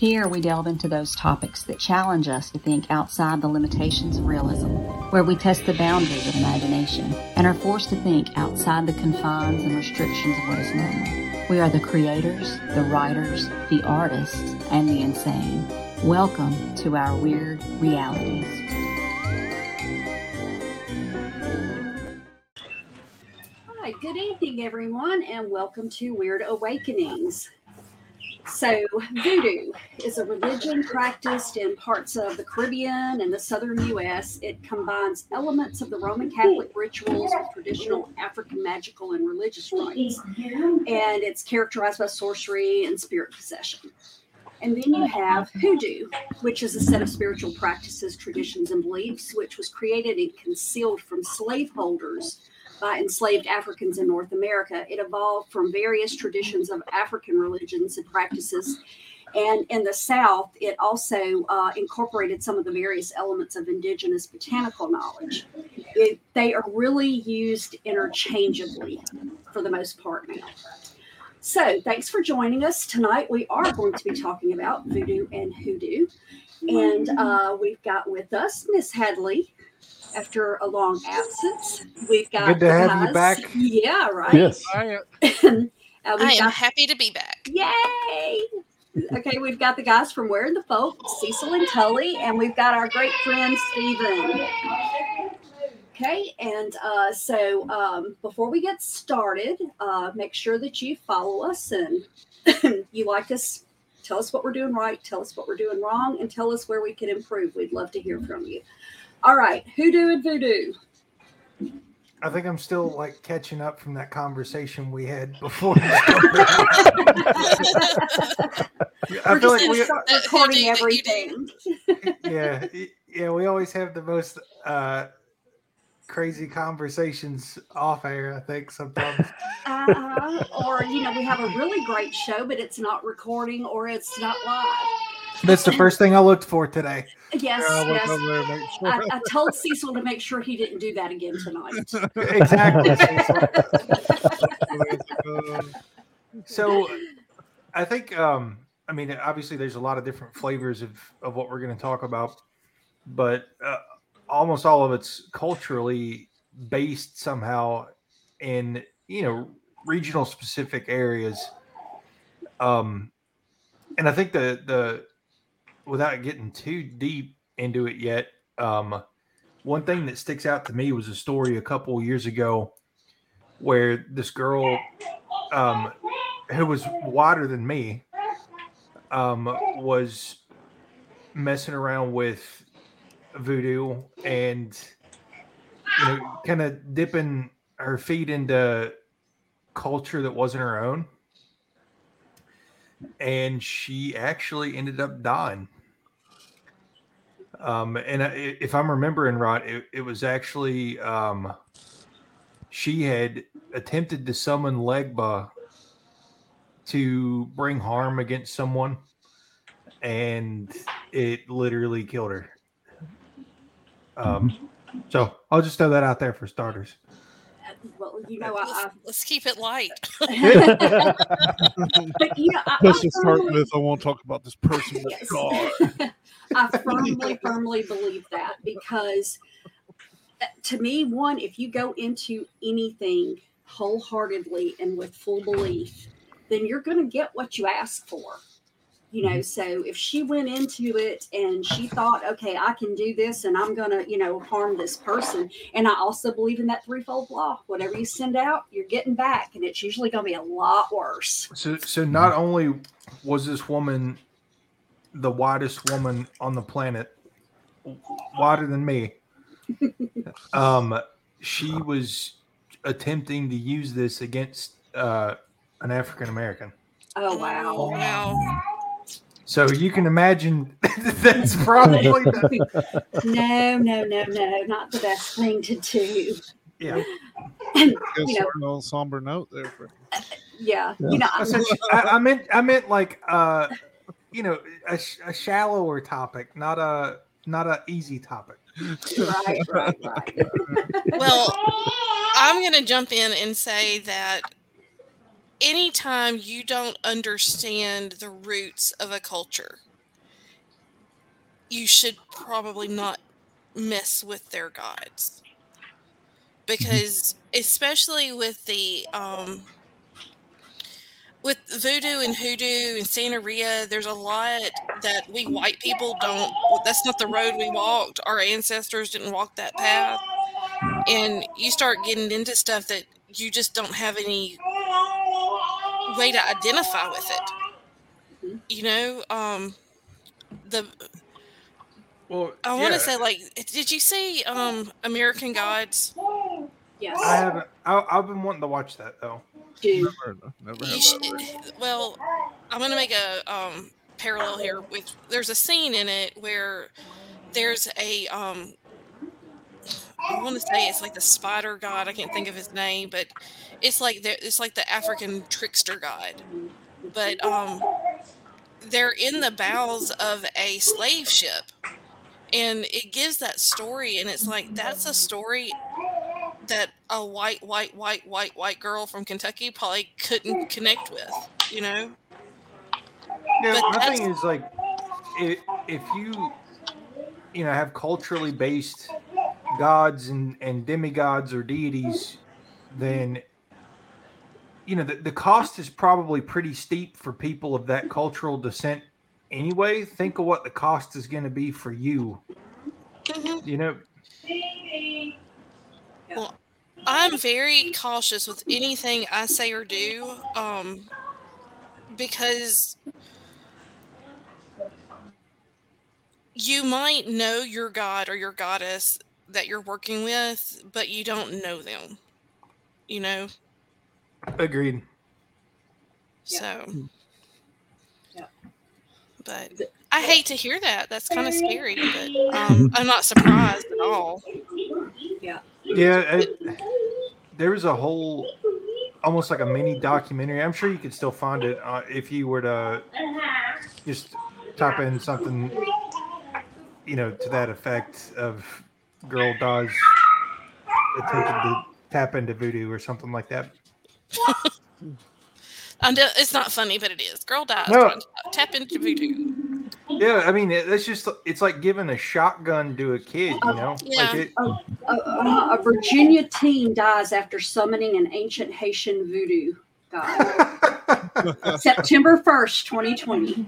Here we delve into those topics that challenge us to think outside the limitations of realism, where we test the boundaries of imagination and are forced to think outside the confines and restrictions of what is normal. We are the creators, the writers, the artists, and the insane. Welcome to our Wyrd Realities. Hi, good evening, everyone, and welcome to Wyrd Awakenings. So, voodoo is a religion practiced in parts of the Caribbean and the southern U.S. It combines elements of the Roman Catholic rituals with traditional African magical and religious rites, and it's characterized by sorcery and spirit possession. And then you have hoodoo, which is a set of spiritual practices, traditions, and beliefs, which was created and concealed from slaveholders by enslaved Africans in North America. It evolved from various traditions of African religions and practices. And in the South, it also uh, incorporated some of the various elements of indigenous botanical knowledge. It, they are really used interchangeably for the most part now. So, thanks for joining us tonight. We are going to be talking about voodoo and hoodoo. And uh, we've got with us Miss Hadley after a long absence. We've got Good to have you back. Yeah, right. Yes. uh, I we've am got, happy to be back. yay! Okay, we've got the guys from Where in the Folk, Cecile and Tully, and we've got our great friend Steven. Okay, and uh, so um, before we get started, uh, make sure that you follow us and you like us. Tell us what we're doing right, tell us what we're doing wrong, and tell us where we can improve. We'd love to hear from you. All right, hoodoo and voodoo. I think I'm still like catching up from that conversation we had before. I We're feel just like we, start recording hoodoo that you everything. yeah, yeah, we always have the most uh, crazy conversations off air. I think sometimes. uh, or you know we have a really great show but it's not recording or it's not live That's the first thing I looked for today. yes I yes there sure. I, I told Cecile to make sure he didn't do that again tonight Exactly. Cecile. So i think um i mean obviously there's a lot of different flavors of of what we're going to talk about but uh, almost all of it's culturally based somehow in you know regional specific areas um and i think the the without getting too deep into it yet um one thing that sticks out to me was a story a couple years ago where this girl um who was wider than me um was messing around with voodoo and you know kind of dipping her feet into culture that wasn't her own and she actually ended up dying. Um and I, if i'm remembering right it, it was actually um she had attempted to summon legba to bring harm against someone and it literally killed her. Um so i'll just throw that out there for starters well you know Let's, I, let's keep it light. I but you know I, Let's I just start with I won't talk about this person Yes. I firmly, firmly believe that because uh, to me, one, if you go into anything wholeheartedly and with full belief, then you're going to get what you ask for. You know, so if she went into it and she thought, okay, I can do this and I'm going to, you know, harm this person. And I also believe in that threefold law. Whatever you send out, you're getting back. And it's usually going to be a lot worse. so so not only was this woman the widest woman on the planet wider than me um she was attempting to use this against uh an african american Oh, wow. Wow. So you can imagine that's probably the, No, no, no, no, not the best thing to do. yeah and, you know, a little somber note there. For, yeah, you know, I, I, I, I meant I meant like uh you know a, a shallower topic not a not a easy topic right, right, right. Well, I'm going to jump in and say that anytime you don't understand the roots of a culture, you should probably not mess with their gods. Because especially with the um with voodoo and hoodoo and santeria there's a lot that we white people don't that's not the road we walked. Our ancestors didn't walk that path. And you start getting into stuff that you just don't have any way to identify with it you know um the Well, I want yeah, to say, like, did you see um American Gods? Yes. I haven't. I, I've been wanting to watch that though. do. Never, never should, that. well, I'm gonna make a um parallel here with. There's a scene in it where there's a um. I want to say it's like the spider god. I can't think of his name, but it's like the, it's like the African trickster god. But um, they're in the bowels of a slave ship, and it gives that story, and it's like that's a story that a white, white, white, white, white girl from Kentucky probably couldn't connect with. You know? Yeah, But my thing is like, if, if you, you know, have culturally based gods and and demigods or deities, then you know the, the cost is probably pretty steep for people of that cultural descent anyway. Think of what the cost is going to be for you. Mhm. you know? Well, I'm very cautious with anything I say or do, um, because you might know your god or your goddess that you're working with, but you don't know them. You know, agreed so. Yeah. But I hate to hear that. That's kind of scary, but um, I'm not surprised at all. yeah it, there was a whole almost like a mini documentary i'm sure you could still find it uh, if you were to just type in something you know to that effect of girl does attempted to tap into voodoo or something like that I it's not funny, but it is. Girl dies. No. to Tap into voodoo. yeah i mean it, it's just it's like giving a shotgun to a kid you know like Yeah. it, A, a, a Virginia teen dies after summoning an ancient Haitian voodoo god. September 1st, 2020.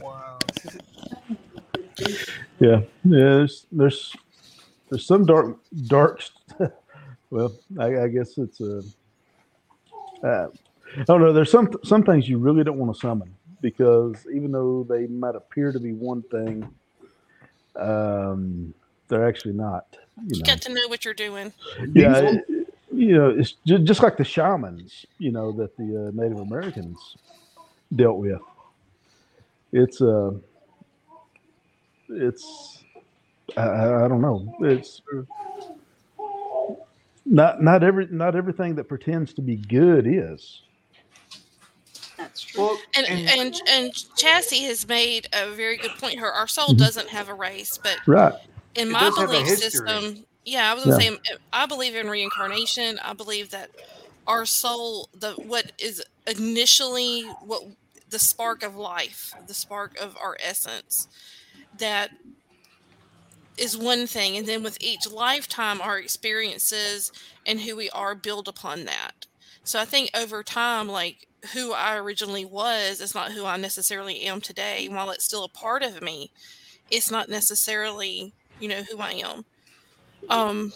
Wow. Yeah, yeah. There's there's there's some dark dark. well, I, I guess it's a. Uh, I don't know. There's some some things you really don't want to summon because even though they might appear to be one thing, um, they're actually not. You You know. got to know what you're doing. yeah, it- you know, it's just, just like the shamans, you know, that the uh, Native Americans dealt with. It's uh, it's I, I I don't know. It's not not every not everything that pretends to be good is. That's true. well, And and- and and Chassie has made a very good point. Her our soul Mhm. doesn't have a race, but Right. in It my does have a belief system, yeah, I was gonna say um, I believe in reincarnation. I believe that our soul, the what is initially what the spark of life, the spark of our essence, that is one thing, and then with each lifetime, our experiences and who we are build upon that. So I think over time, like who I originally was is not who I necessarily am today. While it's still a part of me, it's not necessarily, you know, who I am. Um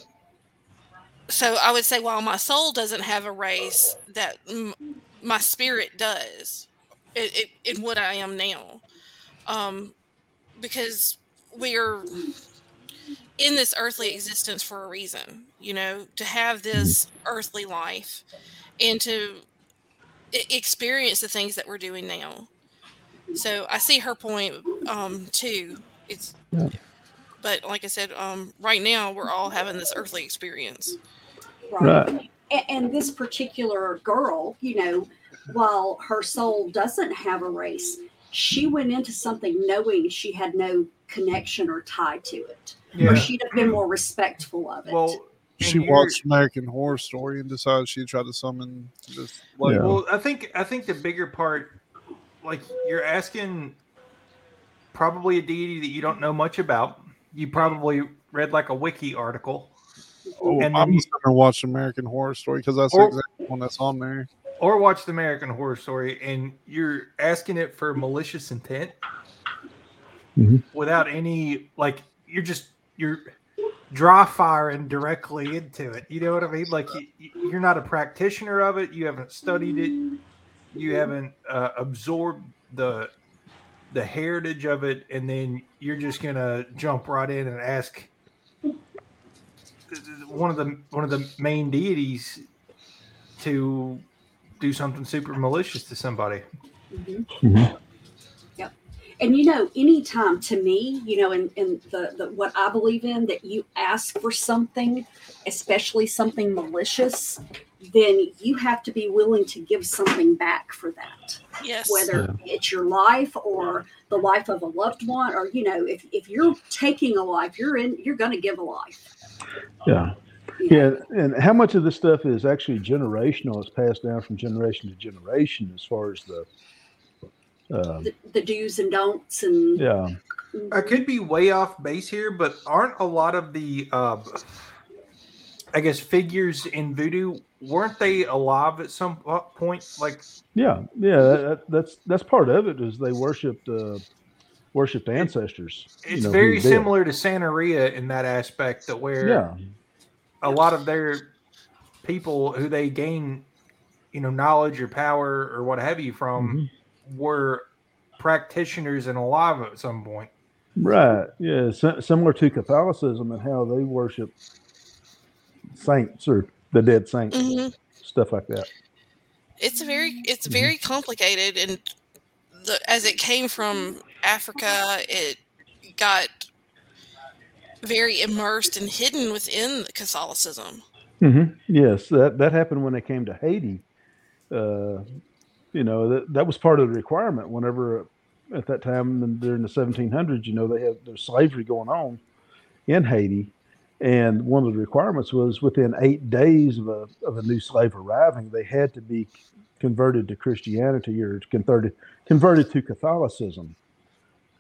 so I would say while my soul doesn't have a race, that m- my spirit does. It, in what I am now. Um because we're in this earthly existence for a reason, you know, to have this earthly life and to experience the things that we're doing now. So I see her point um, too. It's, Yeah. but like I said, um, right now we're all having this earthly experience. Right. And, and this particular girl, you know, while her soul doesn't have a race, she went into something knowing she had no connection or tie to it, yeah. or she'd have been more respectful of it. well She watched American Horror Story and decided she'd try to summon this. Like, Yeah. Well, I think I think the bigger part, like you're asking probably a deity that you don't know much about. You probably read like a wiki article, Oh, And I'm just gonna watch American Horror Story because that's the exact one that's on there. or watch the American Horror Story, and you're asking it for malicious intent Mhm. without any like you're just you're dry firing directly into it. You know what I mean? Like you, you're not a practitioner of it. You haven't studied it. You haven't uh, absorbed the the heritage of it, and then you're just gonna jump right in and ask one of the one of the main deities to do something super malicious to somebody. Mhm. Yep. And you know, anytime to me, you know, in, in the, the what I believe in, that you ask for something, especially something malicious, then you have to be willing to give something back for that. Yes. Whether it's your life or the life of a loved one, or you know, if, if you're taking a life, you're in you're gonna give a life. Yeah. you. Yeah, and how much of this stuff is actually generational? It's passed down from generation to generation as far as the, um, The, the do's and don'ts and yeah, I could be way off base here, but aren't a lot of the, uh, I guess, figures in voodoo weren't they alive at some point? Like, yeah, yeah. That, that- that's that's part of it. Is they worshipped uh, worshipped ancestors. you it's know, very were dead. similar to Santeria in that aspect, that where Yeah, a lot of their people who they gain, you know, knowledge or power or what have you from mhm. Were practitioners and alive at some point. right. Yeah, si- similar to Catholicism and how they worship saints or the dead saints, hmm stuff like that. It's very it's Mhm. very complicated, and the, as it came from Africa, it got very immersed and hidden within Catholicism. hmm Yes, that that happened when they came to Haiti. Uh, you know that that was part of the requirement. Whenever uh, at that time during the 1700s, you know they had there's slavery going on in Haiti, and one of the requirements was within eight days of a of a new slave arriving, they had to be converted to Christianity or converted converted to Catholicism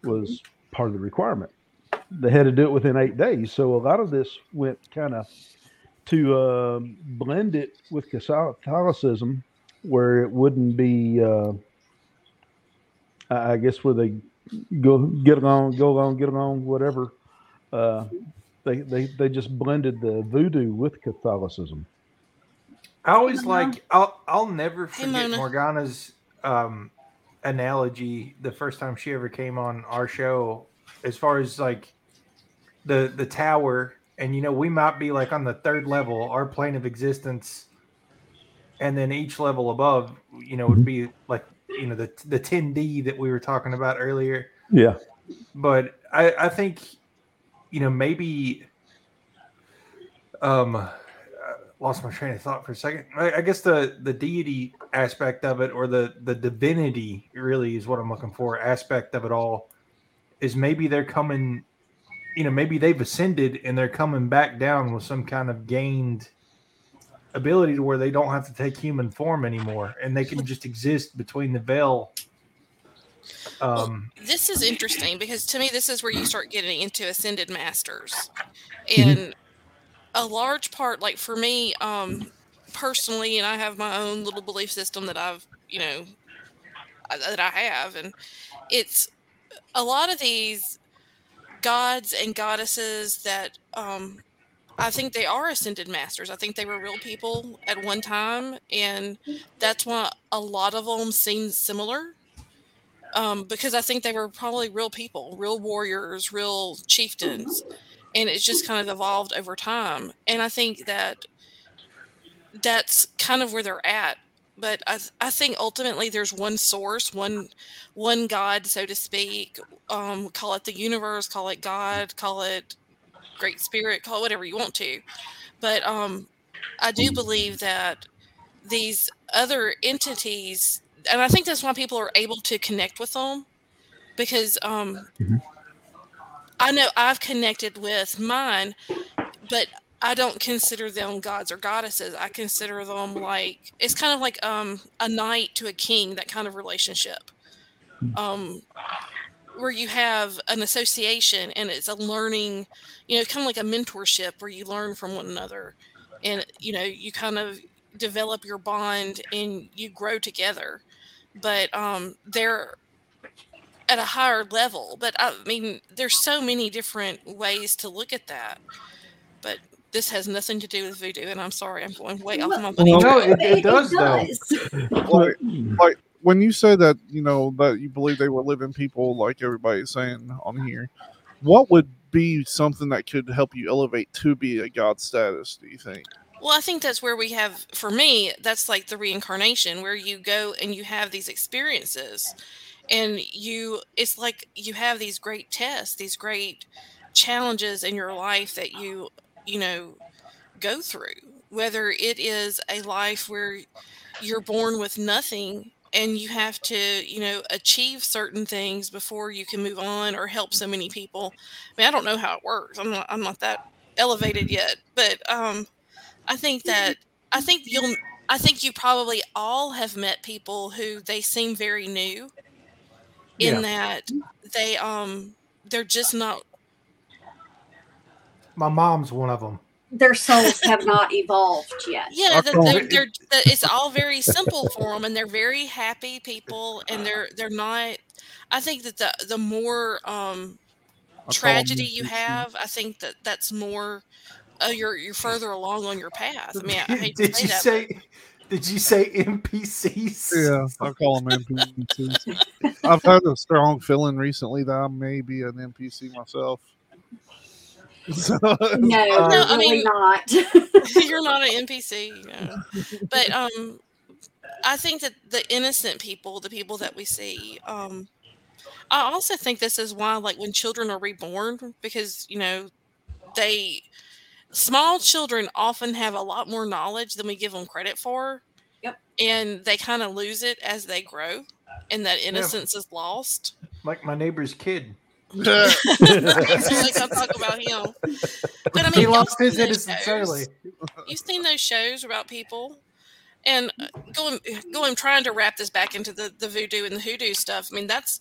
was part of the requirement. They had to do it within eight days. So a lot of this went kind of to um blend it with Catholicism, where it wouldn't be, uh, I I guess, where they go get along, go along, get along, whatever. Uh, they, they they just blended the voodoo with Catholicism. I always Hey, like I'll I'll never forget Mona. Morgana's um analogy the first time she ever came on our show as far as like the the tower and you know we might be like on the third level our plane of existence and then each level above you know would be like you know the the 10D that we were talking about earlier. Yeah, but I, I think you know maybe um uh, lost my train of thought for a second. I, I guess the the deity aspect of it or the the divinity really is what i'm looking for aspect of it all is maybe they're coming you know maybe they've ascended and they're coming back down with some kind of gained ability to where they don't have to take human form anymore and they can just exist between the veil um This is interesting because to me, this is where you start getting into ascended masters, Mm-hmm. and a large part, like for me, um, personally, and I have my own little belief system that I've, you know, that I have, and it's a lot of these gods and goddesses that um, I think they are ascended masters. I think they were real people at one time, and that's why a lot of them seem similar. Um, because I think they were probably real people, real warriors, real chieftains, and it's just kind of evolved over time. And I think that that's kind of where they're at. But I, I think ultimately there's one source, one one God, so to speak. Um, call it the universe, call it God, call it Great Spirit, call whatever you want to. But um, I do believe that these other entities, and I think that's why people are able to connect with them, because um, Mhm. I know I've connected with mine, but I don't consider them gods or goddesses. I consider them like it's kind of like um, a knight to a king, that kind of relationship. Um, where you have an association and it's a learning, you know, kind of like a mentorship where you learn from one another, and you know, you kind of develop your bond and you grow together. But um, they're at a higher level. But I mean, there's so many different ways to look at that. But this has nothing to do with voodoo, and I'm sorry, I'm going way off my bunny No, trail. it, it does though. Like, like when you say that, you know, that you believe they were living people like everybody's saying on here, what would be something that could help you elevate to be a god status, do you think? Well, I think that's where we have, for me, that's like the reincarnation, where you go and you have these experiences, and you, it's like you have these great tests, these great challenges in your life that you, you know, go through. Whether it is a life where you're born with nothing and you have to, you know, achieve certain things before you can move on or help so many people. I mean, I don't know how it works. I'm not, I'm not that elevated yet, but um, I think that I think you'll I think you probably all have met people who they seem very new in Yeah. that they um they're just not My mom's one of them. Their souls have not evolved yet. yeah I that call they're, they're that it's all very simple for them and they're very happy people and they're they're not I think that the the more um I call 'em tragedy you have I think that that's more uh, you're you're further along on your path. I mean, I hate did to say you that. say? Did you say NPCs? Yeah, I call them NPCs. I've had a strong feeling recently that I may be an NPC myself. So, No, Uh, No, I mean- not. you're not an NPC, you know. But um, I think that the innocent people, the people that we see, um, I also think this is why, like, when children are reborn, because you know, they small children often have a lot more knowledge than we give them credit for. Yep. And they kind of lose it as they grow, and that innocence is lost. Like my neighbor's kid. Like I'll talk about him. But I mean, he y'all lost seen his those innocence shows? early. You've seen those shows about people, and uh, going going trying to wrap this back into the the voodoo and the hoodoo stuff. I mean, that's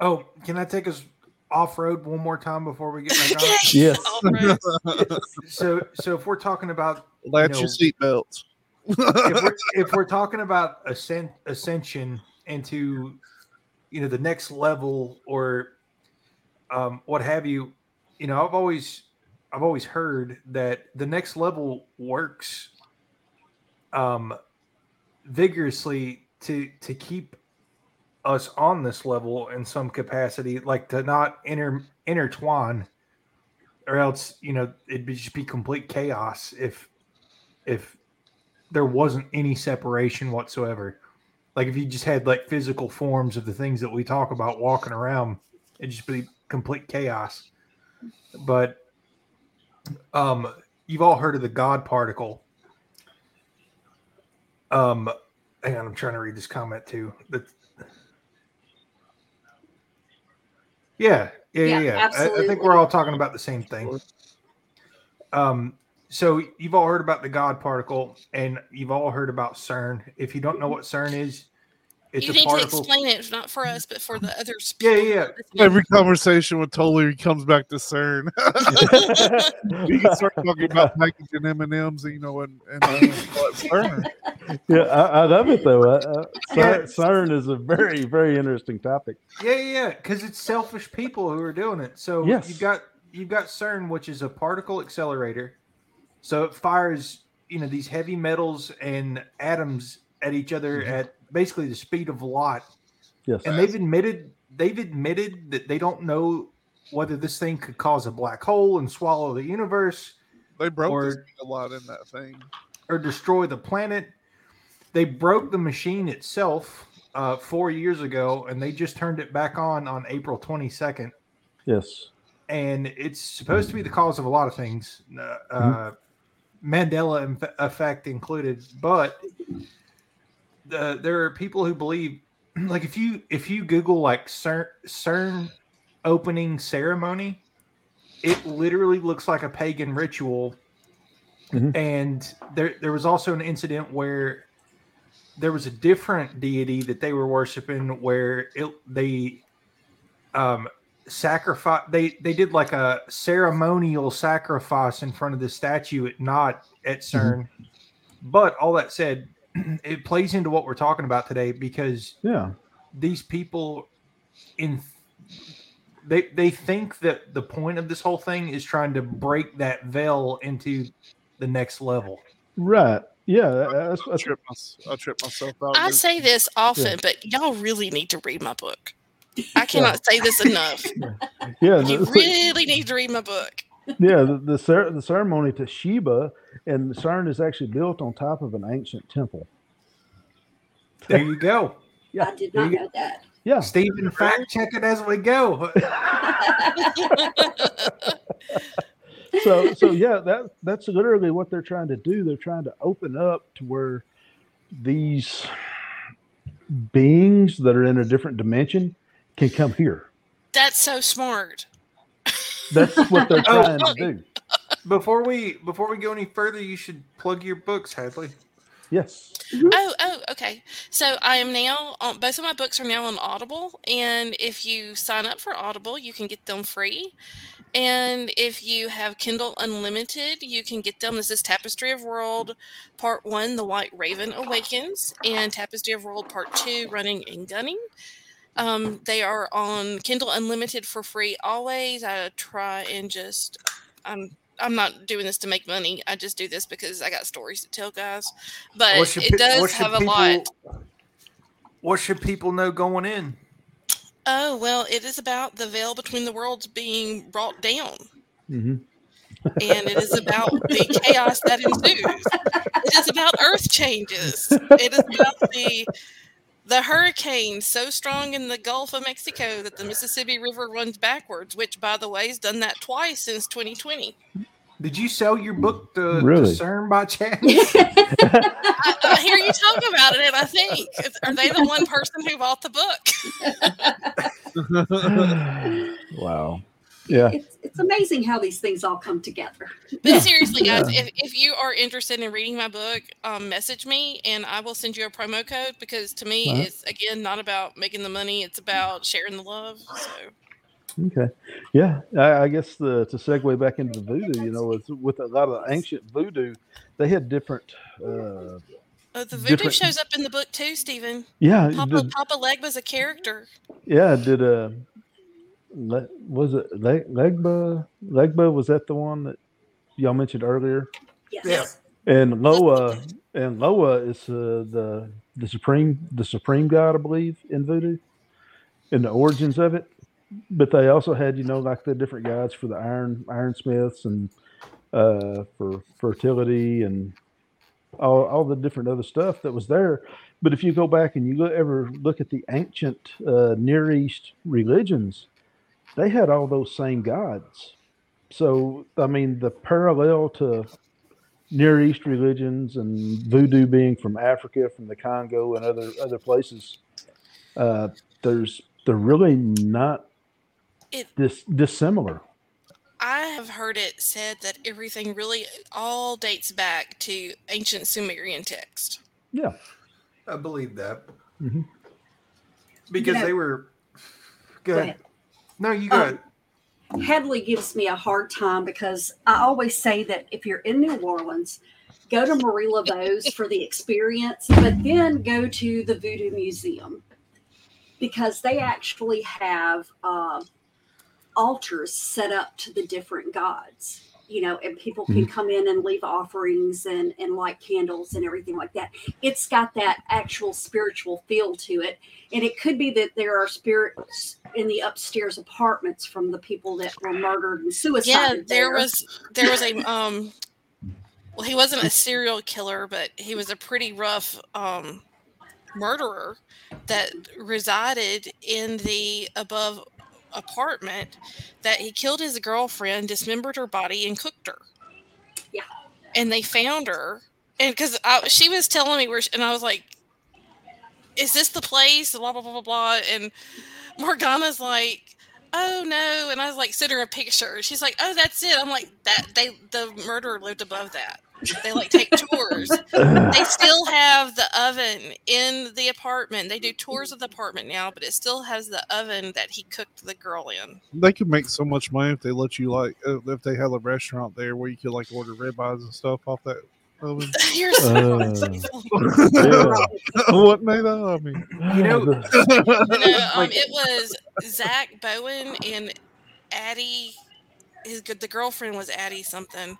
Oh, can I take us off road one more time before we get back on? Yes. So, so if we're talking about Latch know- your seatbelts. if we're, if we're talking about ascent, ascension into you know the next level or um, what have you you know i've always i've always heard that the next level works um, vigorously to to keep us on this level in some capacity like to not inter intertwine or else you know it'd just be complete chaos if if there wasn't any separation whatsoever. Like if you just had like physical forms of the things that we talk about walking around, it'd just be complete chaos. But um you've all heard of the God particle. Um hang on, I'm trying to read this comment too. The, yeah, yeah, yeah, Yeah, yeah. I, I think we're all talking about the same thing. Um, so you've all heard about the God particle, and you've all heard about CERN. If you don't know what CERN is, it's you a need to particle. explain it, not for us, but for the others. Yeah, yeah, yeah. Every conversation with Tully comes back to CERN. we can start talking about packaging M and M's, you know, and, and uh, CERN. yeah, I, I love it though. Uh, Yeah. CERN, CERN is a very, very interesting topic. Yeah, yeah, yeah. Because it's selfish people who are doing it. So Yes. you've got you've got CERN, which is a particle accelerator. So it fires, you know, these heavy metals and atoms at each other Mm-hmm. at basically the speed of light. Yes. And they've admitted they've admitted that they don't know whether this thing could cause a black hole and swallow the universe They broke Or- this thing a lot in that thing. or destroy the planet. They broke the machine itself uh, four years ago, and they just turned it back on on April 22nd. Yes. And it's supposed to be the cause of a lot of things, uh, uh, Mandela effect included. But the, there are people who believe, like if you if you Google like CERN, CERN opening ceremony, it literally looks like a pagan ritual and there there was also an incident where there was a different deity that they were worshiping where it they um, sacrifice. They they did like a ceremonial sacrifice in front of the statue at not at CERN. But all that said, it plays into what we're talking about today because Yeah. these people in they they think that the point of this whole thing is trying to break that veil into the next level. Right. Yeah. that- That's, I that's trip, my, I trip myself out. I say this often, but y'all really need to read my book. I cannot say this enough. yeah. You really need to read my book. Yeah. The the, cer- the ceremony to Shiva and the CERN is actually built on top of an ancient temple. There you go. Yeah, I did not you know that. Yeah. Steven, fact check it as we go. so so yeah that that's literally what they're trying to do they're trying to open up to where these beings that are in a different dimension can come here That's so smart. That's what they're Oh, trying to do Before we before we go any further, you should plug your books, Hadley. yes mm-hmm. Oh, oh, okay. So I am now on both of my books are now on Audible, and if you sign up for Audible, you can get them free. And if you have Kindle Unlimited, you can get them. This is Tapestry of World Part One: The White Raven Awakens, and Tapestry of World Part Two: Running and Gunning. Um, they are on Kindle Unlimited for free always. I try and just I'm I'm not doing this to make money. I just do this because I got stories to tell, guys. But it pe- does have a lot. What should people know going in? Oh well, it is about the veil between the worlds being brought down, hmm and it is about the chaos that ensues. It is about earth changes. It is about the the hurricane so strong in the Gulf of Mexico that the Mississippi River runs backwards, which, by the way, has done that twice since 2020. Did you sell your book to, Really? to CERN by chance? I, I hear you talk about it, and I think, are they the one person who bought the book? wow yeah It's, it's amazing how these things all come together. But seriously, guys, Yeah. if, if you are interested in reading my book, um, message me and I will send you a promo code because to me, Uh-huh. it's again not about making the money; it's about sharing the love. So okay yeah I, I guess the to segue back into the voodoo you know with, with a lot of ancient voodoo they had different uh uh, the voodoo Different- shows up in the book too, Steven. yeah Papa did, Papa Legba's a character. yeah did uh Le, was it Le, legba legba was that the one that y'all mentioned earlier Yes. Yeah. and loa and loa is uh, the the supreme the supreme god i believe in voodoo in the origins of it but they also had you know like the different gods for the iron ironsmiths and uh for fertility and all, all the different other stuff that was there but if you go back and you look, ever look at the ancient uh, near east religions they had all those same gods so i mean the parallel to near east religions and voodoo being from africa from the congo and other other places uh, there's they're really not It- dis- dissimilar I have heard it said that everything really all dates back to ancient Sumerian text. yeah I believe that Mhm. because know- they were. Go Good. ahead. No, you go Um, ahead. Hadley gives me a hard time because I always say that if you're in New Orleans, go to Marie Laveau's for the experience, but then go to the Voodoo Museum because they actually have uh, altars set up to the different gods. You know, and people can come in and leave offerings and, and light candles and everything like that. It's got that actual spiritual feel to it. And it could be that there are spirits in the upstairs apartments from the people that were murdered and suicided. Yeah, suicided. there was there was a um well he wasn't a serial killer, but he was a pretty rough um murderer that resided in the above apartment that he killed his girlfriend, dismembered her body and cooked her. Yeah. And they found her. And cuz she was telling me where she, and I was like is this the place? blah blah blah blah blah. And Morgana's like oh no. And i was like "Send her a picture. She's like oh that's it. I'm like that they the murderer lived above that They like take tours. They still have the oven in the apartment. They do tours of the apartment now, but it still has the oven that he cooked the girl in. They could make so much money if they let you like uh, if they had a restaurant there where you could like order ribeyes and stuff off that oven. You're so Uh, wonderful. Yeah. what made I mean, You know, No, um, it was Zach Bowen and Addie. His the girlfriend was Addie something,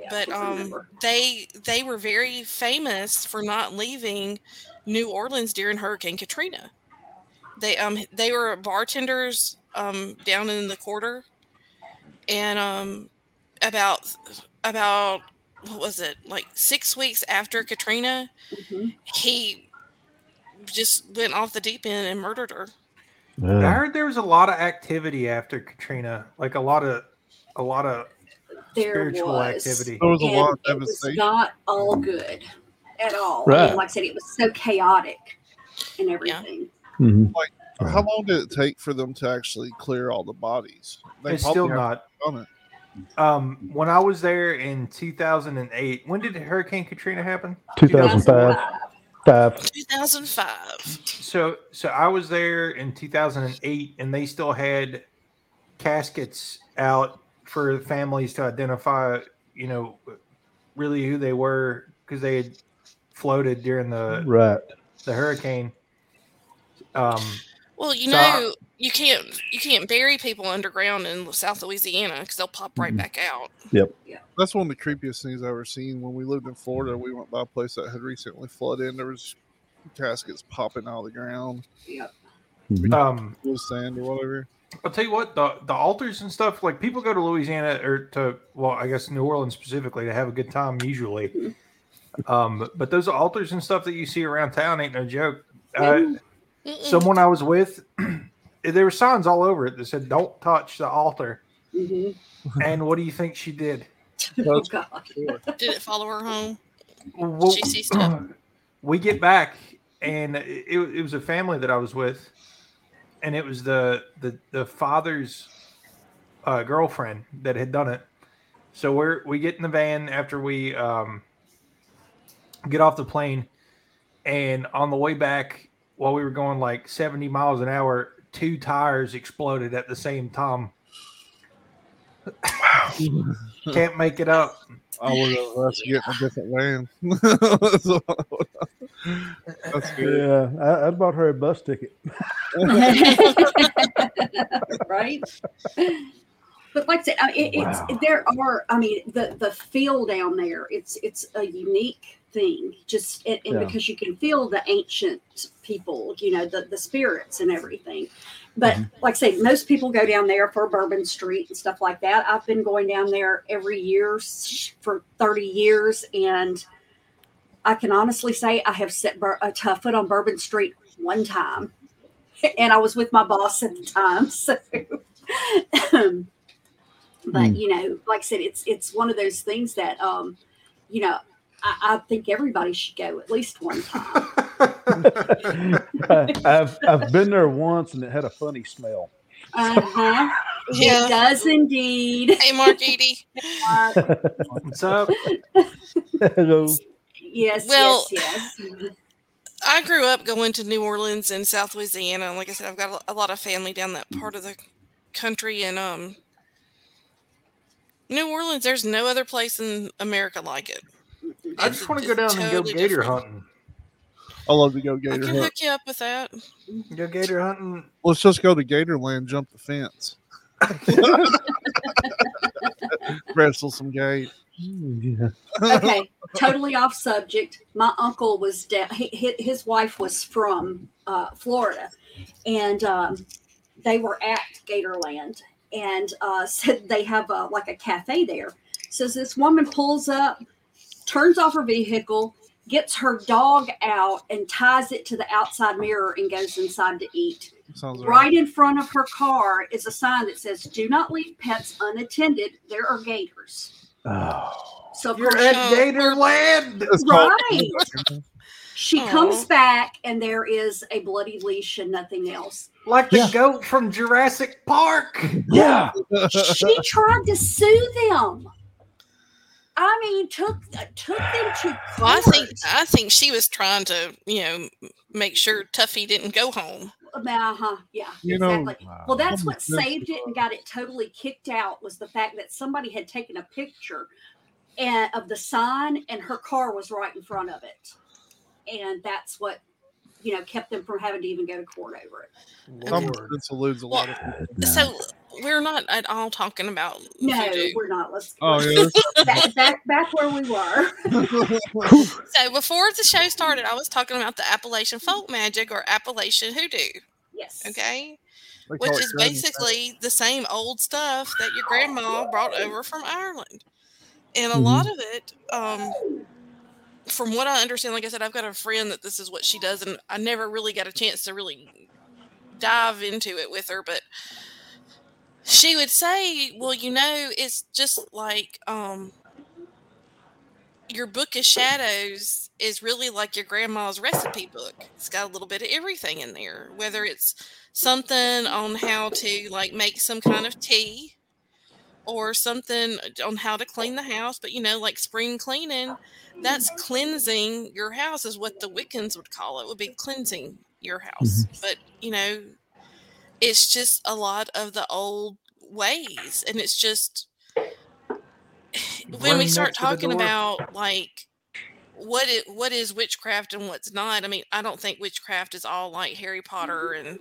Yeah, but um, they they were very famous for not leaving New Orleans during Hurricane Katrina. They um they were bartenders um down in the quarter, and um about about what was it like six weeks after Katrina, Mhm. he just went off the deep end and murdered her. I heard there was a lot of activity after Katrina, like a lot of a lot of there spiritual was. activity. there was a And lot of it was not all good at all. I like I said, it was so chaotic and everything. Mhm. How long did it take for them to actually clear all the bodies? They it's still not. done it. Um, when I was there in 2008, when did Hurricane Katrina happen? 2005. Five. 2005. So, so I was there in 2008, and they still had caskets out for families to identify, you know, really who they were because they had floated during the Right. the hurricane. Um, Well, you So I- know, you can't you can't bury people underground in South Louisiana because they'll pop right Mhm. back out. Yep. Yeah. That's one of the creepiest things I've ever seen. When we lived in Florida, we went by a place that had recently flooded, and there was caskets popping out of the ground, Yep. Mhm. um, sand or whatever. I'll tell you what the the altars and stuff. Like people go to Louisiana or to well, I guess New Orleans specifically to have a good time usually. Um, but those altars and stuff that you see around town ain't no joke. Uh, someone I was with, there were signs all over it that said "Don't touch the altar." Mhm. And what do you think she did? Oh God. Did it follow her home? Well, She sees stuff. we get back, and it, it was a family that I was with, and it was the the the father's uh, girlfriend that had done it. So we're we get in the van after we um, get off the plane, and on the way back, while we were going like seventy miles an hour, two tires exploded at the same time. Wow! Can't make it up. I would have let's get a different van. That's good. Yeah, I, I bought her a bus ticket. right? But like I said, I mean, it, Wow. it's there are. I mean, the the feel down there. It's it's a unique thing. Just and, and Yeah. because you can feel the ancient people, you know, the the spirits and everything. But like I say, most people go down there for Bourbon Street and stuff like that. I've been going down there every year for thirty years, and I can honestly say I have set bur- a tough foot on Bourbon Street one time, and I was with my boss at the time. So, but Hmm. you know, like I said, it's it's one of those things that um, you know, I, I think everybody should go at least one time. I, I've I've been there once and it had a funny smell. Uh-huh. Yeah. It does indeed. Hey, Mark Edie. Uh, What's up? Hello. yes, Well- yes, yes. I grew up going to New Orleans and South Louisiana. and Like I said, I've got a, a lot of family down that part of the country, and um, New Orleans. There's no other place in America like it. I just want to go down and go gator different. hunting. I love to go gator. I can hunt. hook you up with that. Go gator hunting. Let's just go to Gatorland, jump the fence, wrestle some gate. Yeah. okay, totally off subject. My uncle was down. He, his wife was from uh, Florida, and um, they were at Gatorland, and uh, said they have a, like a cafe there. Says this woman pulls up, turns off her vehicle, gets her dog out, and ties it to the outside mirror and goes inside to eat. Sounds right. Right in front of her car is a sign that says, "Do not leave pets unattended. There are gators." Oh. So of You're course, at. Gatorland. It's called- Right. She Aw. comes back and there is a bloody leash and nothing else. Like the Yeah. goat from Jurassic Park. Yeah. She tried to sue them. I mean, took uh, took them to court. Well, I think I think she was trying to, you know, make sure Tuffy didn't go home. Uh-huh, yeah, You know- exactly. well, that's what saved it and got it totally kicked out was the fact that somebody had taken a picture and of the sign and her car was right in front of it, and that's what you know kept them from having to even go to court over it. Common Lord. sense eludes a lot of people. So we're not at all talking about No, voodoo. we're not. Let's Oh yeah, back, back back where we were. So before the show started, I was talking about the Appalachian folk magic or Appalachian hoodoo. yes. Okay. They which is it is Granny basically the same old stuff that your grandma brought over from Ireland. And a Mhm. lot of it, um, from what I understand, like I said, I've got a friend that this is what she does, and I never really got a chance to really dive into it with her, but she would say, Well, you know, it's just like um your book of shadows is really like your grandma's recipe book. It's got a little bit of everything in there, whether it's something on how to like make some kind of tea or something on how to clean the house but you know like spring cleaning that's cleansing your house is what the wiccans would call it. Would be cleansing your house. But you know it's just a lot of the old ways and it's just when Room we start next to the talking about like what it what is witchcraft and what's not i mean i don't think witchcraft is all like harry potter and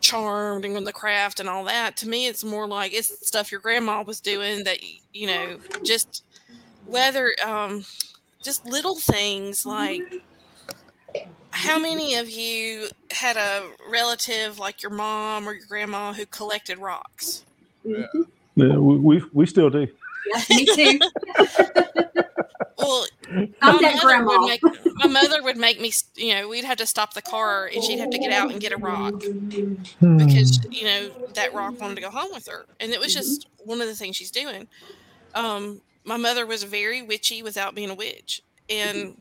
charmed and the craft and all that. To me it's more like it's stuff your grandma was doing that you know just whether um just little things like how many of you had a relative like your mom or your grandma who collected rocks Mhm. Yeah, we, we we still do. Yeah, me too. well I'm my mother grandma. would make my mother would make me you know we'd have to stop the car and she'd have to get out and get a rock because you know that rock wanted to go home with her and it was just one of the things she's doing um my mother was very witchy without being a witch and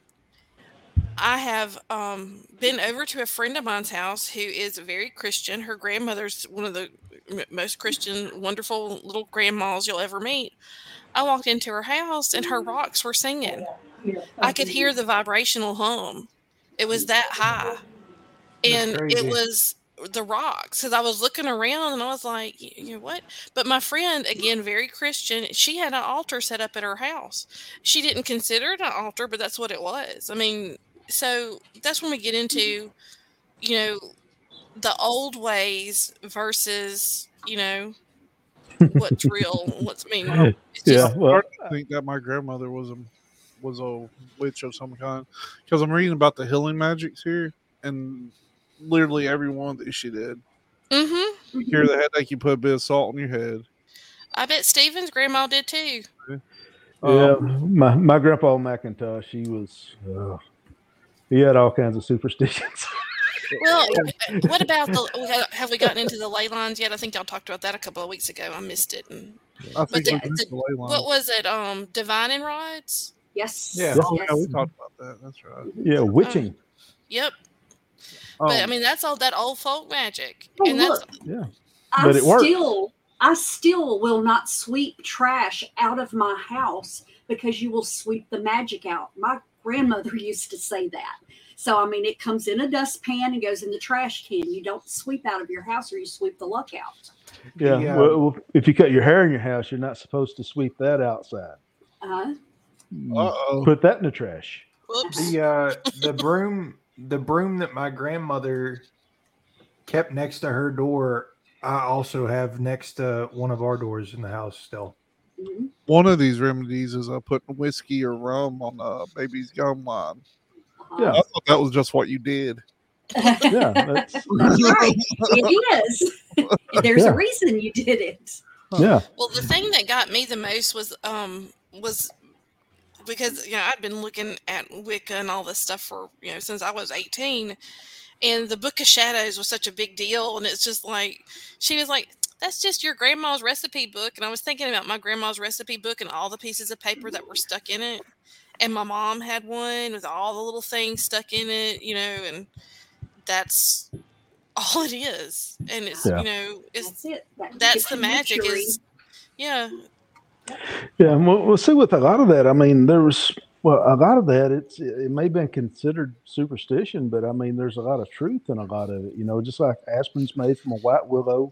i have um been over to a friend of mine's house who is very christian her grandmother's one of the most christian wonderful little grandmas you'll ever meet i walked into her house and her rocks were singing i could hear the vibrational hum it was that high and it was the rocks because I was looking around and I was like, you know what? But my friend, again, very Christian, she had an altar set up at her house. She didn't consider it an altar, but that's what it was. I mean, so that's when we get into, you know, the old ways versus, you know, what's real, what's I mean. It's Yeah, just, well, I think that my grandmother was a was a witch of some kind because I'm reading about the healing magics here, and literally every one that she did. Mm-hmm. You hear the headache, you put a bit of salt on your head. I bet Steven's grandma did too. yeah. Um, My my grandpa McIntosh, he was. Uh, he had all kinds of superstitions. Well, what about the? Have we gotten into the ley lines yet? I think y'all talked about that a couple of weeks ago. I missed it. And I think the- the- the ley line. what was it? Um, divining rods. Yes. Yeah. Oh, yeah, we talked about that. That's right. yeah, witching. Yep. But I Um, mean, that's all that old folk magic, Oh, and that's look, Yeah. I But it worked. still, I still will not sweep trash out of my house because you will sweep the magic out. My grandmother used to say that. So I mean, it comes in a dustpan and goes in the trash can. You don't sweep out of your house, or you sweep the luck out. Yeah. The, uh, well, well, if you cut your hair in your house, you're not supposed to sweep that outside. Uh, You uh-oh. Put that in the trash. whoops. The uh, the broom the broom that my grandmother kept next to her door, I also have next to one of our doors in the house still. Mhm. One of these remedies is uh, putting whiskey or rum on a baby's gum line. Yeah. I thought that was just what you did. Yeah. That's, That's right. It is. There's Yeah. a reason you did it. yeah. Well, the thing that got me the most was um was because you know I'd been looking at Wicca and all this stuff for you know since I was eighteen, and the Book of Shadows was such a big deal, and it's just like she was like. That's just your grandma's recipe book. And I was thinking about my grandma's recipe book and all the pieces of paper that were mm-hmm. stuck in it. And my mom had one with all the little things stuck in it, you know, and that's all it is. And it's, Yeah. you know, it's That's it. That that's the magic witchery. is yeah Yeah, and we'll, we'll see with a lot of that. I mean, there was well, a lot of that. It's it may have been considered superstition, but I mean, there's a lot of truth in a lot of it. You know, just like aspirin's made from a white willow.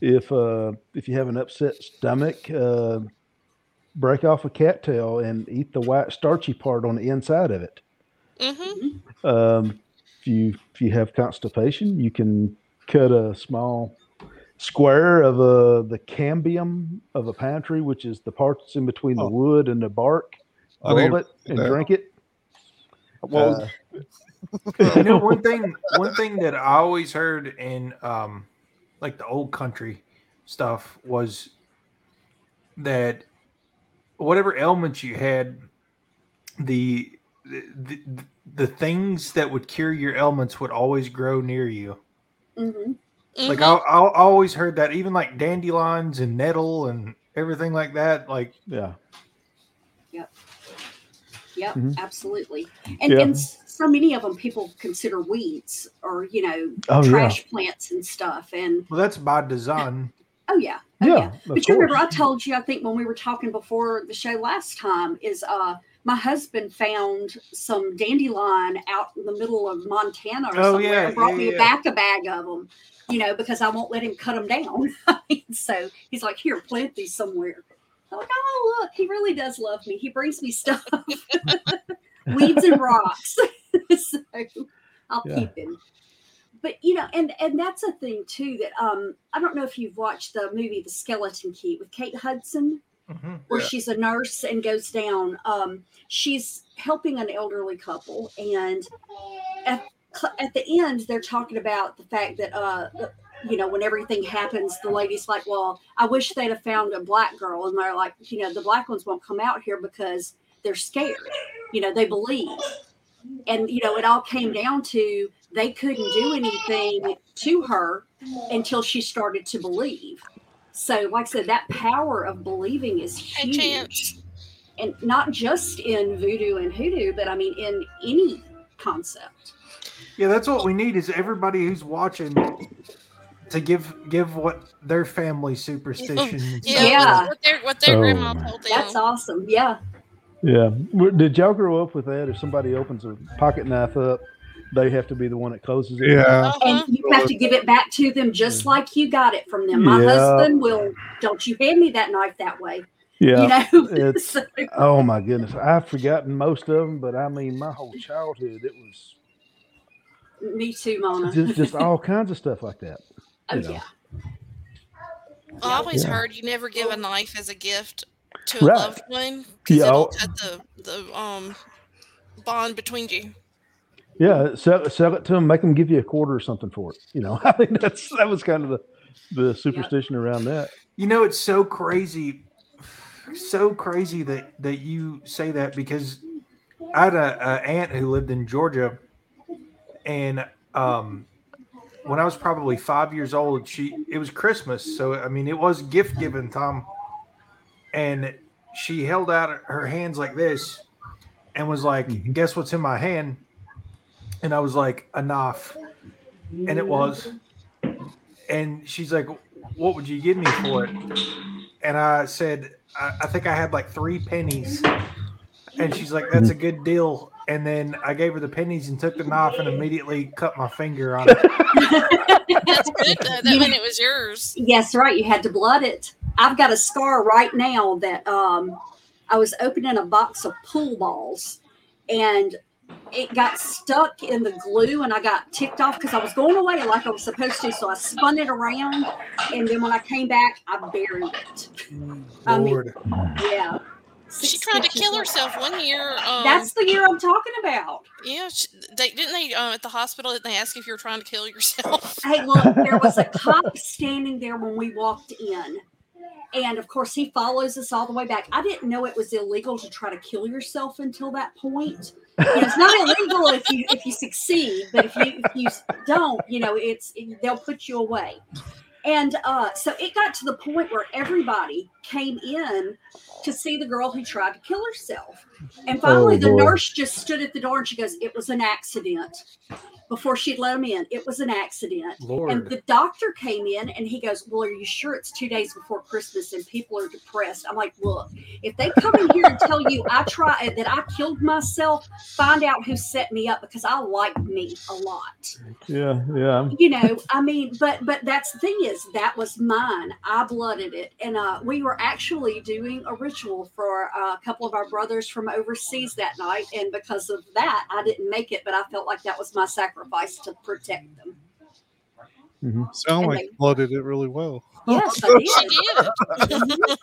If uh, if you have an upset stomach, uh, break off a cattail and eat the white starchy part on the inside of it. Mm-hmm. Um, if you if you have constipation, you can cut a small square of a the cambium of a pine tree, which is the part that's in between the Oh. wood and the bark. I didn't Roll it and that. drink it. Well, Uh, you know one thing one thing that i always heard in um like the old country stuff was that whatever ailments you had the the, the things that would cure your ailments would always grow near you hmm like Mhm. I, I I always heard that even like dandelions and nettle and everything like that like yeah. Yep, Mhm. absolutely. And, Yeah. and s- so many of them people consider weeds or you know Oh, yeah. trash plants and stuff. And well that's by design oh yeah, oh, Yeah. yeah. of But you remember I told you I think when we were talking before the show last time is uh my husband found some dandelion out in the middle of Montana or Oh, somewhere yeah, and brought yeah, me yeah. back a bag of them. You know, because I won't let him cut them down. so he's like, "Here, plant these somewhere." I'm like, "Oh, look, he really does love me. He brings me stuff, weeds and rocks." so I'll Yeah. keep him. But you know, and and that's a thing too that um I don't know if you've watched the movie The Skeleton Key with Kate Hudson Mhm. where Yeah. she's a nurse and goes down. Um, she's helping an elderly couple, and at at the end, they're talking about the fact that uh, the- you know, when everything happens, the lady's like, "Well, I wish they'd have found a black girl," and they're like, "You know, the black ones won't come out here because they're scared. You know, they believe." And you know, it all came down to they couldn't do anything to her until she started to believe. So, like I said, that power of believing is huge, Chance. and not just in voodoo and hoodoo, but I mean in any concept. Yeah, that's what we need is everybody who's watching to give give what their family superstition. Oh, yeah, Yeah. What their, what their Oh, grandma told them. That's awesome. Yeah. Yeah. Did y'all grow up with that? If somebody opens a pocket knife up, they have to be the one that closes it. yeah. And you have to give it back to them just like you got it from them. My Yeah. husband will, don't you hand me that knife that way. Yeah. You know? So- Oh my goodness, I've forgotten most of them, but I mean, my whole childhood, it was me too, Mona. just, just all kinds of stuff like that. oh, know. yeah. I always Yeah. heard you never give a knife as a gift to a Right. loved one because Yeah, it'll cut the the um bond between you. Yeah, sell, sell it to them, make them give you a quarter or something for it. You know, I think that's that was kind of the the superstition around that. You know, it's so crazy, so crazy that that you say that because I had a, a aunt who lived in Georgia, and um, when I was probably five years old, she it was Christmas, so I mean it was gift giving time, and she held out her hands like this, and was like, Mhm. "Guess what's in my hand?" And I was like, "A knife," and it was. And she's like, "What would you give me for it?" And I said, "I, I think I had like three pennies." And she's like, "That's a good deal." And then I gave her the pennies and took the knife and immediately cut my finger on it. That's good. though. That meant it was yours. Yes, right. You had to blood it. I've got a scar right now that um, I was opening a box of pool balls and it got stuck in the glue and I got ticked off because I was going away like I was supposed to. So I spun it around and then when I came back, I buried it. I mean, Lord. Yeah. She tried to kill long. herself one year. Um, That's the year I'm talking about. yeah. She, they didn't they uh, at the hospital. Didn't they ask if you were trying to kill yourself? Hey, look, there was a cop standing there when we walked in. And of course, he follows us all the way back. I didn't know it was illegal to try to kill yourself until that point. You know, it's not illegal if you if you succeed, but if you if you don't, you know, it's they'll put you away. And uh, so it got to the point where everybody came in to see the girl who tried to kill herself. And finally, Oh, the boy. nurse just stood at the door and she goes, "It was an accident." before she'd let him in. It was an accident. Lord. And the doctor came in and he goes, Well, are you sure it's two days before Christmas and people are depressed? I'm like, Look, if they come in here and tell you I tried that I killed myself, find out who set me up because I like me a lot. Yeah, yeah. You know, I mean, but but that's the thing is that was mine. I blooded it. And uh we were actually doing a ritual for uh, a couple of our brothers from overseas that night. And because of that, I didn't make it, but I felt like that was my sacrifice to protect them. Mm-hmm. Sound And like they- you blooded it really well. Yes, I She did. did.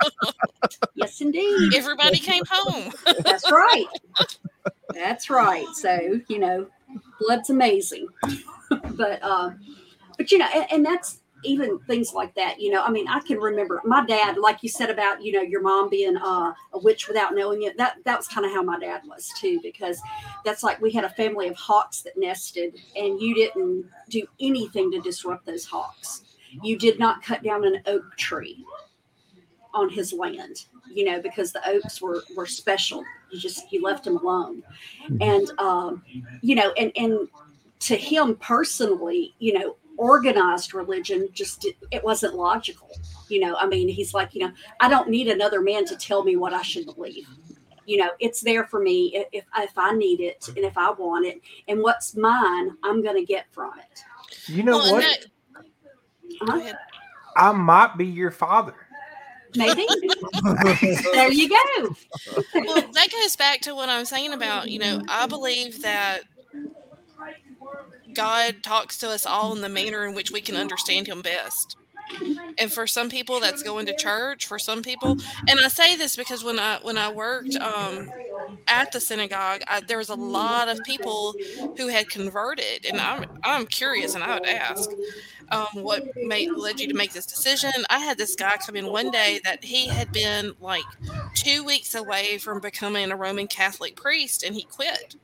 Yes, indeed. Everybody came home. That's right. That's right. So, you know, blood's amazing. but um but you know, and, and that's even things like that, you know. I mean, I can remember my dad, like you said about, you know, your mom being uh, a witch without knowing it. That that was kind of how my dad was too, because that's like we had a family of hawks that nested, and you didn't do anything to disrupt those hawks. You did not cut down an oak tree on his land, you know, because the oaks were were special. You just you left them alone, and um, you know, and and to him personally, you know, organized religion just it wasn't logical. You know, I mean, he's like, you know, I don't need another man to tell me what I should believe. You know, it's there for me if if, if I need it and if I want it, and what's mine, I'm going to get from it. You know Well, what? that- Uh-huh. I might be your father. Maybe there you go. well, that goes back to what I'm saying about, you know, I believe that God talks to us all in the manner in which we can understand Him best. And for some people, that's going to church. For some people, and I say this because when I when I worked um, at the synagogue, I, there was a lot of people who had converted, and I'm I'm curious, and I would ask, um, what made led you to make this decision? I had this guy come in one day that he had been like two weeks away from becoming a Roman Catholic priest, and he quit.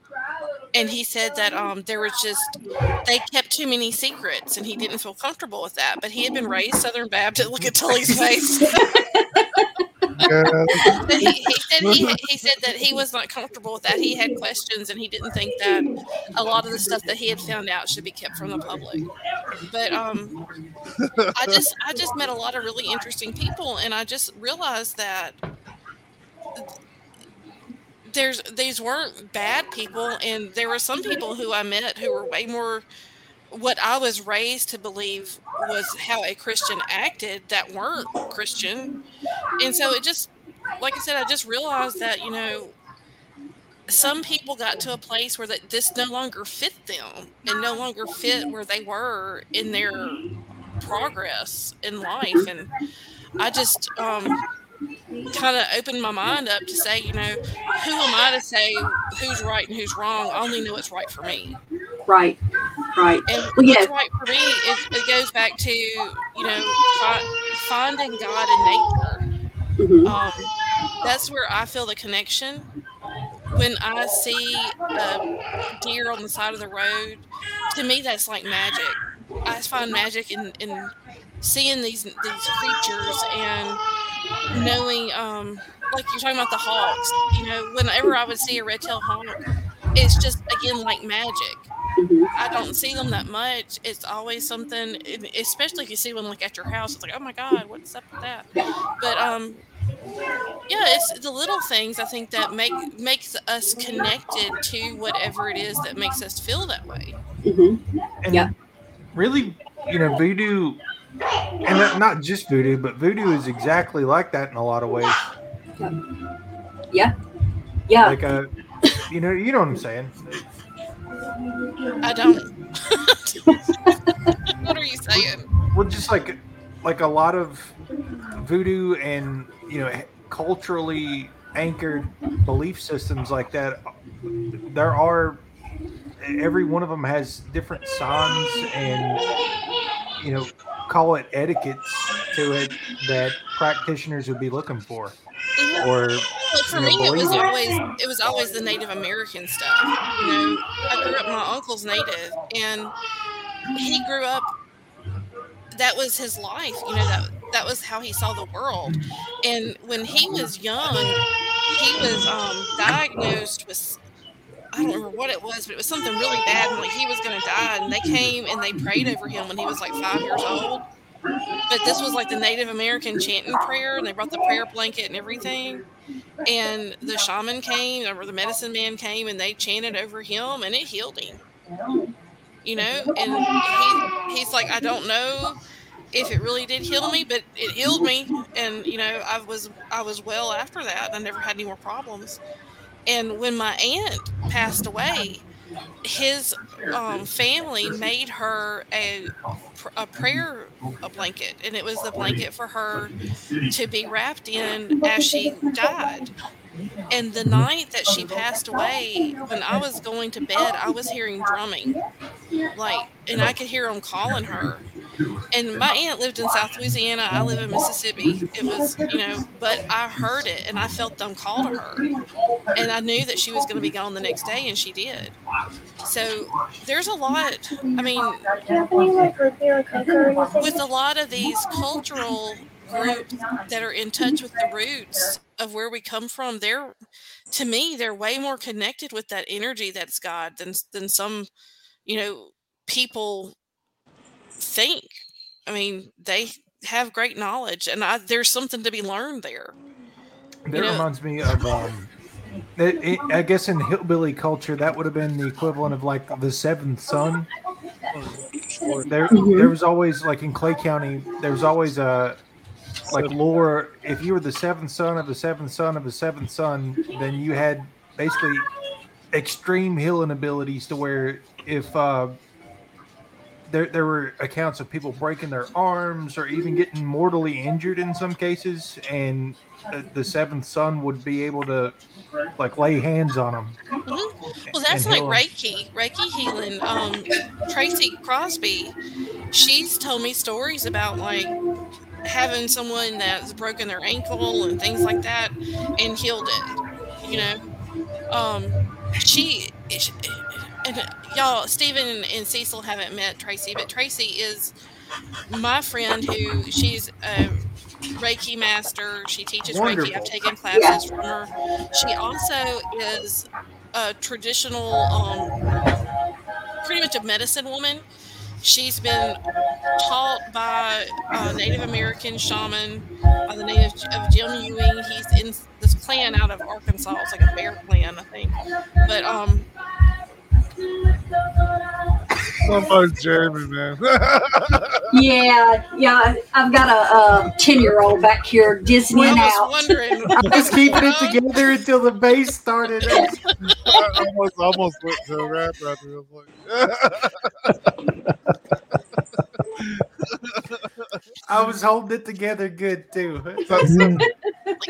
And he said that um, there was just they kept too many secrets, and he didn't feel comfortable with that. But he had been raised Southern Baptist. Look at Tully's face. Yeah, But he, he said he, he said that he was not comfortable with that. He had questions, and he didn't think that a lot of the stuff that he had found out should be kept from the public. But um, I just I just met a lot of really interesting people, and I just realized that there's these weren't bad people, and there were some people who I met who were way more what I was raised to believe was how a Christian acted that weren't Christian. And so it just, like I said, I just realized that, you know, some people got to a place where that this no longer fit them and no longer fit where they were in their progress in life. And I just um, kind of opened my mind up to say, you know, who am I to say who's right and who's wrong? I only know what's right for me. Right, right. And Well, yeah. what's right for me is it goes back to you know fi- finding God in nature. Mhm. Um, that's where I feel the connection. When I see a deer on the side of the road, to me that's like magic. I find magic in, in seeing these these creatures and knowing, um, like you're talking about the hawks. You know, whenever I would see a red-tailed hawk, it's just again like magic. Mhm. I don't see them that much. It's always something, especially if you see one like at your house. It's like, oh my god, what's up with that? But um, yeah, it's the little things I think that make makes us connected to whatever it is that makes us feel that way. Mhm. And Yeah. really, you know, voodoo, and not- not just voodoo, but voodoo is exactly like that in a lot of ways. Yeah, yeah. Like a, you know, you know what I'm saying. I don't. what are you saying? Well, just like, like a lot of voodoo and you know, culturally anchored belief systems like that. There are every one of them has different signs and you know call it etiquettes to it that practitioners would be looking for Mhm. or Well, for me, it was always it was always the Native American stuff. You know, I grew up. My uncle's Native, and he grew up. That was his life. You know that that was how he saw the world. And when he was young, he was um, diagnosed with I don't remember what it was, but it was something really bad, and like he was going to die. And they came and they prayed over him when he was like five years old. But this was like the Native American chanting prayer, and they brought the prayer blanket and everything. And the shaman came, or the medicine man came, and they chanted over him, and it healed him. You know, and he, he's like, I don't know if it really did heal me, but it healed me, and you know, I was I was well after that. I never had any more problems. And when my aunt passed away, his um, family made her a, a prayer a blanket, and it was the blanket for her to be wrapped in as she died. And the night that she passed away, when I was going to bed, I was hearing drumming, like, and I could hear them calling her. And my aunt lived in South Louisiana. I live in Mississippi. It was, you know, but I heard it and I felt them call to her. And I knew that she was going to be gone the next day, and she did. So there's a lot. I mean, with a lot of these cultural groups that are in touch with the roots of where we come from, they're, to me, they're way more connected with that energy that's God than than some, you know, people think. I mean, they have great knowledge, and I, there's something to be learned there. That You know- reminds me of, um, it, it, I guess in hillbilly culture, that would have been the equivalent of like the seventh son. There, there was always like in Clay County, there was always a like lore. If you were the seventh son of the seventh son of the seventh son, then you had basically extreme healing abilities to where if uh, there there were accounts of people breaking their arms or even getting mortally injured in some cases, and the, the seventh son would be able to like lay hands on them. Mhm. Well, that's like. Reiki, Reiki healing. Um, Tracy Crosby, she's told me stories about like having someone that's broken their ankle and things like that and healed it. You know, um, she and uh, y'all, Steven and Cecile haven't met Tracy, but Tracy is my friend who she's a Reiki master. She teaches Reiki. I've taken classes from her. She also is a traditional, um, pretty much a medicine woman. She's been taught by a Native American shaman by the of, of Jim Ewing. He's in this clan out of Arkansas. It's like a bear clan, I think. But um, Somebody's jamming, man. Yeah, yeah. I've got a, a ten-year-old back here I Disneying was out. wondering. I was keeping it together until the bass started. I almost, almost went to a rap right there. I was like, I was holding it together good too. Like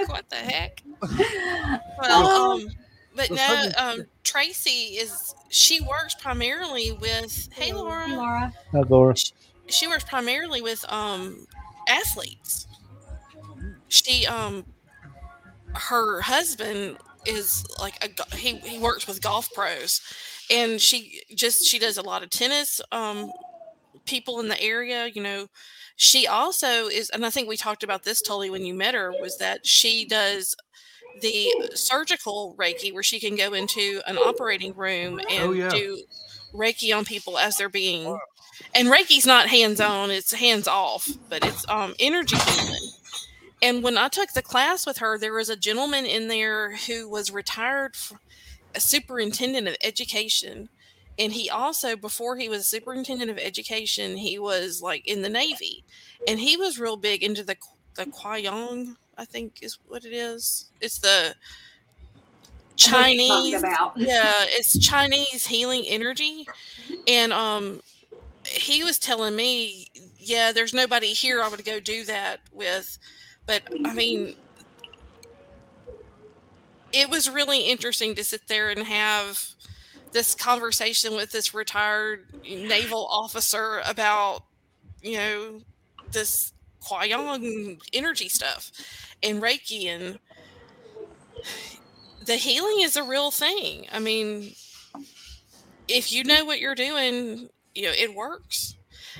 what the heck? Well, um, but So no, um, Tracy is she works primarily with. Hey, Laura. Laura. Hi, Laura. She works primarily with um athletes. She um her husband is like a he he works with golf pros, and she just she does a lot of tennis um people in the area. You know, she also is, and I think we talked about this Tully when you met her was that she does the surgical Reiki where she can go into an operating room and Oh, yeah. do Reiki on people as they're being and Reiki's not hands on, it's hands off, but it's um energy healing. And when I took the class with her, there was a gentleman in there who was retired, a superintendent of education. And he also, before he was superintendent of education, he was like in the Navy. And he was real big into the the Kwayong, I think is what it is. It's the Chinese about. yeah it's chinese healing energy and um he was telling me yeah there's nobody here i would go do that with but i mean it was really interesting to sit there and have this conversation with this retired naval officer about you know this Kwayong energy stuff and Reiki and the healing is a real thing. I mean, if you know what you're doing, you know, it works.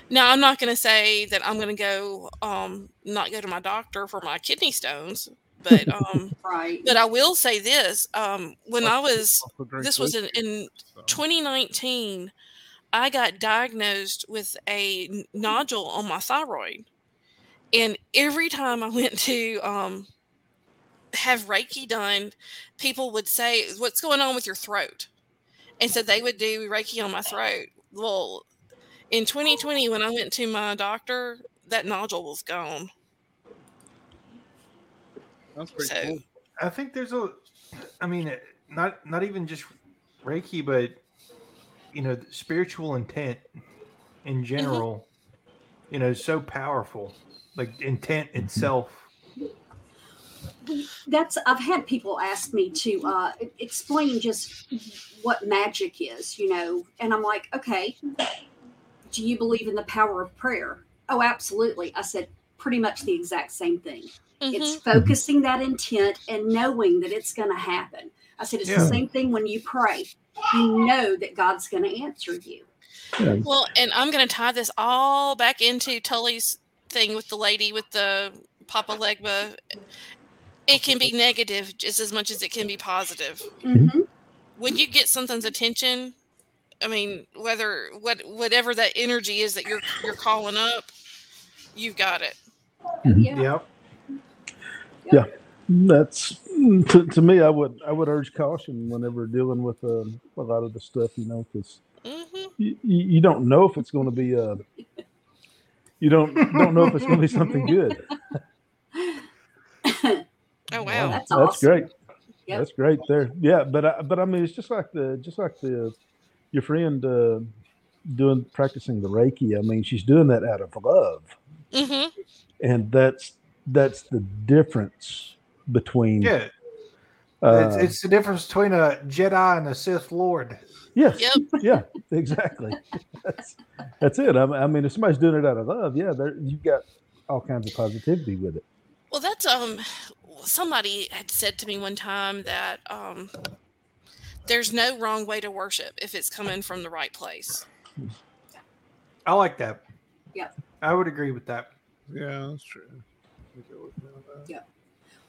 Now, I'm not going to say that I'm going to go um not go to my doctor for my kidney stones But um, Right. but I will say this: um, when I was this was in, in 2019, I got diagnosed with a nodule on my thyroid, and every time I went to um, have Reiki done, people would say, "What's going on with your throat?" And so they would do Reiki on my throat. Well, in 2020, when I went to my doctor, that nodule was gone. That's pretty So cool. I think there's a, I mean, not not even just Reiki, but you know, spiritual intent in general, you know, is so powerful. Like intent itself. That's I've had people ask me to uh, explain just what magic is, you know, and I'm like, okay, do you believe in the power of prayer? Oh, absolutely. I said pretty much the exact same thing. It's mhm, focusing that intent and knowing that it's going to happen. I said it's Yeah. the same thing when you pray. You know that God's going to answer you. well, and I'm going to tie this all back into Tully's thing with the lady with the Papa Legba. It can be negative just as much as it can be positive. hmm when you get something's attention, I mean, whether what whatever that energy is that you're you're calling up, you've got it. Yeah. Yep. That's to, to me. I would I would urge caution whenever dealing with um, a lot of the stuff, you know, because hmm you, you don't know if it's going to be uh you don't don't know if it's going to be something good. Oh wow. That's that's awesome. great. Yep. That's great there. Yeah, but I, but I mean, it's just like the just like the your friend uh, doing practicing the Reiki. I mean, she's doing that out of love, hmm and that's that's the difference between Yeah. Uh, it's, it's the difference between a Jedi and a Sith Lord. yes, Yep. yeah, exactly. that's that's it. I, mean- I mean, if somebody's doing it out of love, yeah, there you've got all kinds of positivity with it. Well, that's um. Somebody had said to me one time that um, there's no wrong way to worship if it's coming from the right place. I like that. Yep. I would agree with that. Yeah, that's true. We go with me on that.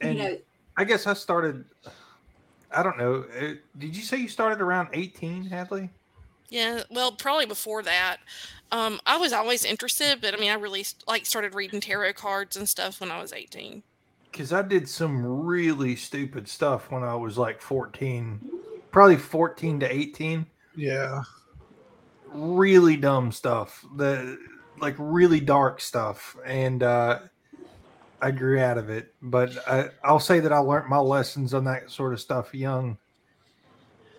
And you know, I guess I started. I don't know. uh, Did you say you started around 18, Hadley? Yeah, well, probably before that. Um, I was always interested, but I mean, I really st- like started reading tarot cards and stuff when I was 18. Because I did some really stupid stuff when I was like 14, probably 14 to 18. Yeah. Really dumb stuff. The like really dark stuff, and uh, I grew out of it. But I, I'll say that I learned my lessons on that sort of stuff young.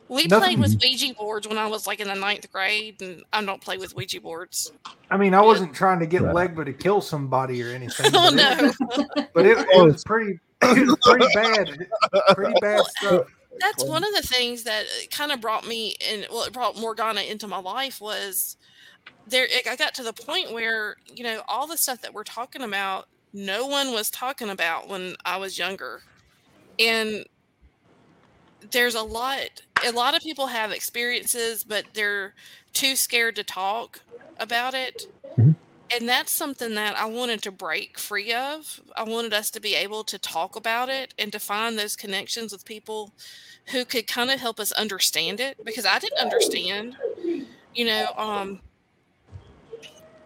We Nothing- played with Ouija boards when I was like in the ninth grade, and I don't play with Ouija boards. I mean, I wasn't trying to get Right. Legba to kill somebody or anything. oh but it- no, but it, it was pretty, it was pretty bad, pretty bad stuff. that's one of the things that kind of brought me and well, it brought Morgana into my life was there. I got to the point where you know all the stuff that we're talking about, no one was talking about when I was younger, and there's a lot. A lot of people have experiences, but they're too scared to talk about it. Mhm. And that's something that I wanted to break free of. I wanted us to be able to talk about it and to find those connections with people who could kind of help us understand it because I didn't understand, you know. Um,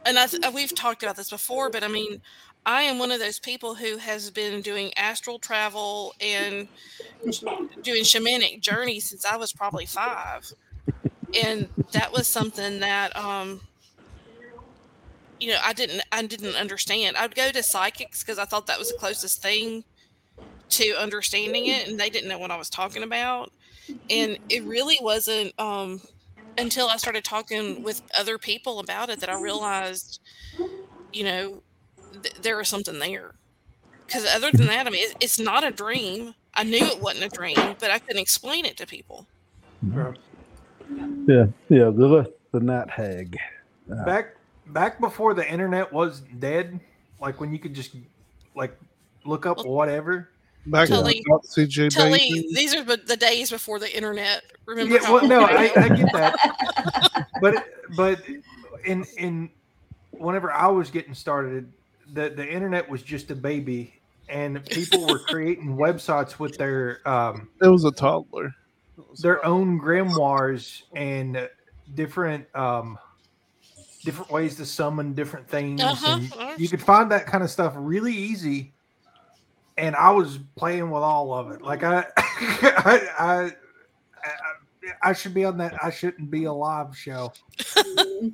and I we've talked about this before, but I mean, I am one of those people who has been doing astral travel and doing shamanic journeys since I was probably five, and that was something that um, you know I didn't I didn't understand. I'd go to psychics because I thought that was the closest thing to understanding it, and they didn't know what I was talking about. And it really wasn't um, until I started talking with other people about it that I realized, you know, th- there was something there. Because other than that, I mean, it, it's not a dream. I knew it wasn't a dream, but I couldn't explain it to people. Yeah, yeah, the the night hag. Uh, Back back before the internet was dead, like when you could just like look up whatever. Back Tully- to CJ Tully, Baby. these are the, the days before the internet. Remember? Yeah, well, no, I I. I get that, but but in in whenever I was getting started, the the internet was just a baby, and people were creating websites with their um, It was a toddler. Was- their own grimoires and different um, different ways to summon different things. Uh-huh. And you could find that kind of stuff really easy. And I was playing with all of it. Like I, I, I, I, I should be on that. I shouldn't be a live show.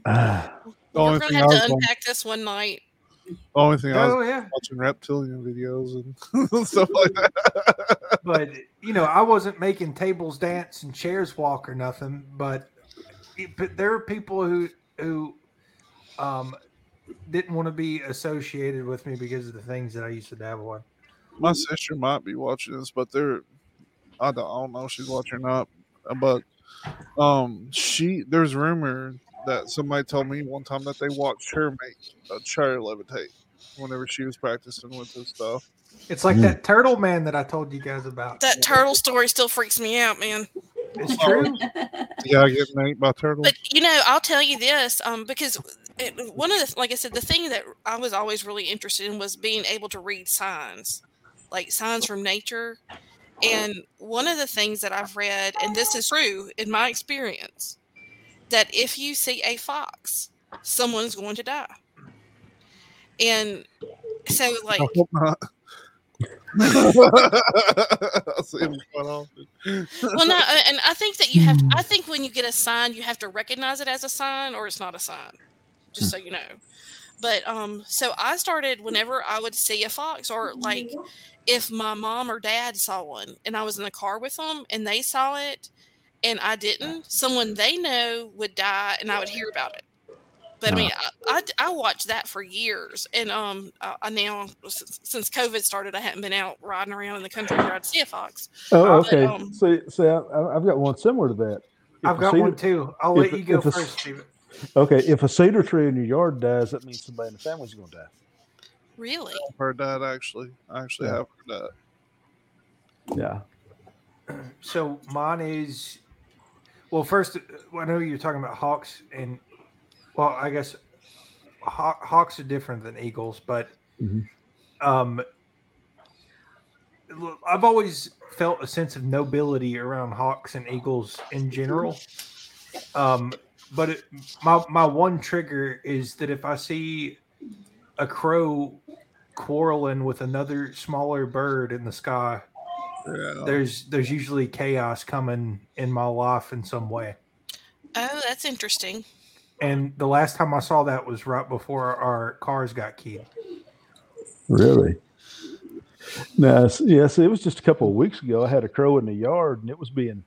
Ah, The only We're thing gonna I have was to on- unpack this one night. Only thing I was Oh yeah. watching reptilian videos and stuff like that. but you know, I wasn't making tables dance and chairs walk or nothing. But, but there are people who who um, didn't want to be associated with me because of the things that I used to dabble in. My sister might be watching this, but they're I don't, I don't know if she's watching or not. But um, she there's rumor that somebody told me one time that they watched her make a chair levitate whenever she was practicing with this stuff. It's like Mm. that turtle man that I told you guys about. That turtle story still freaks me out, man. It's true. Yeah, getting ate by turtles. But you know, I'll tell you this, um, because it, one of the, like I said, the thing that I was always really interested in was being able to read signs, like signs from nature. And one of the things that I've read, and this is true in my experience, that if you see a fox, someone's going to die. And so, like, I hope not. I see them quite often. well, no, and I think that you have. I think when you get a sign, you have to recognize it as a sign, or it's not a sign. Just so you know. But um, so I started whenever I would see a fox, or like if my mom or dad saw one, and I was in the car with them, and they saw it, and I didn't, someone they know would die, and I would hear about it. But I mean, I, I, I watched that for years, and um, I, I now since, since COVID started, I haven't been out riding around in the country where I'd see a fox. Oh, But, okay. um, see, see, I, I've got one similar to that. If I've got cedar- one too. I'll let if- you go if a- first, Steven. Okay, if a cedar tree in your yard dies, that means somebody in the family's going to die. Really? I've heard that actually. I actually Yeah. have heard that. Yeah. So mine is well. First, I know you're talking about hawks, and well, I guess haw- hawks are different than eagles, but Mhm. um, I've always felt a sense of nobility around hawks and eagles in general. Um, but it, my my one trigger is that if I see a crow quarreling with another smaller bird in the sky, Yeah. there's there's usually chaos coming in my life in some way. Oh, that's interesting. And the last time I saw that was right before our cars got keyed. Really? No, yes, it was just a couple of weeks ago. I had a crow in the yard, and it was being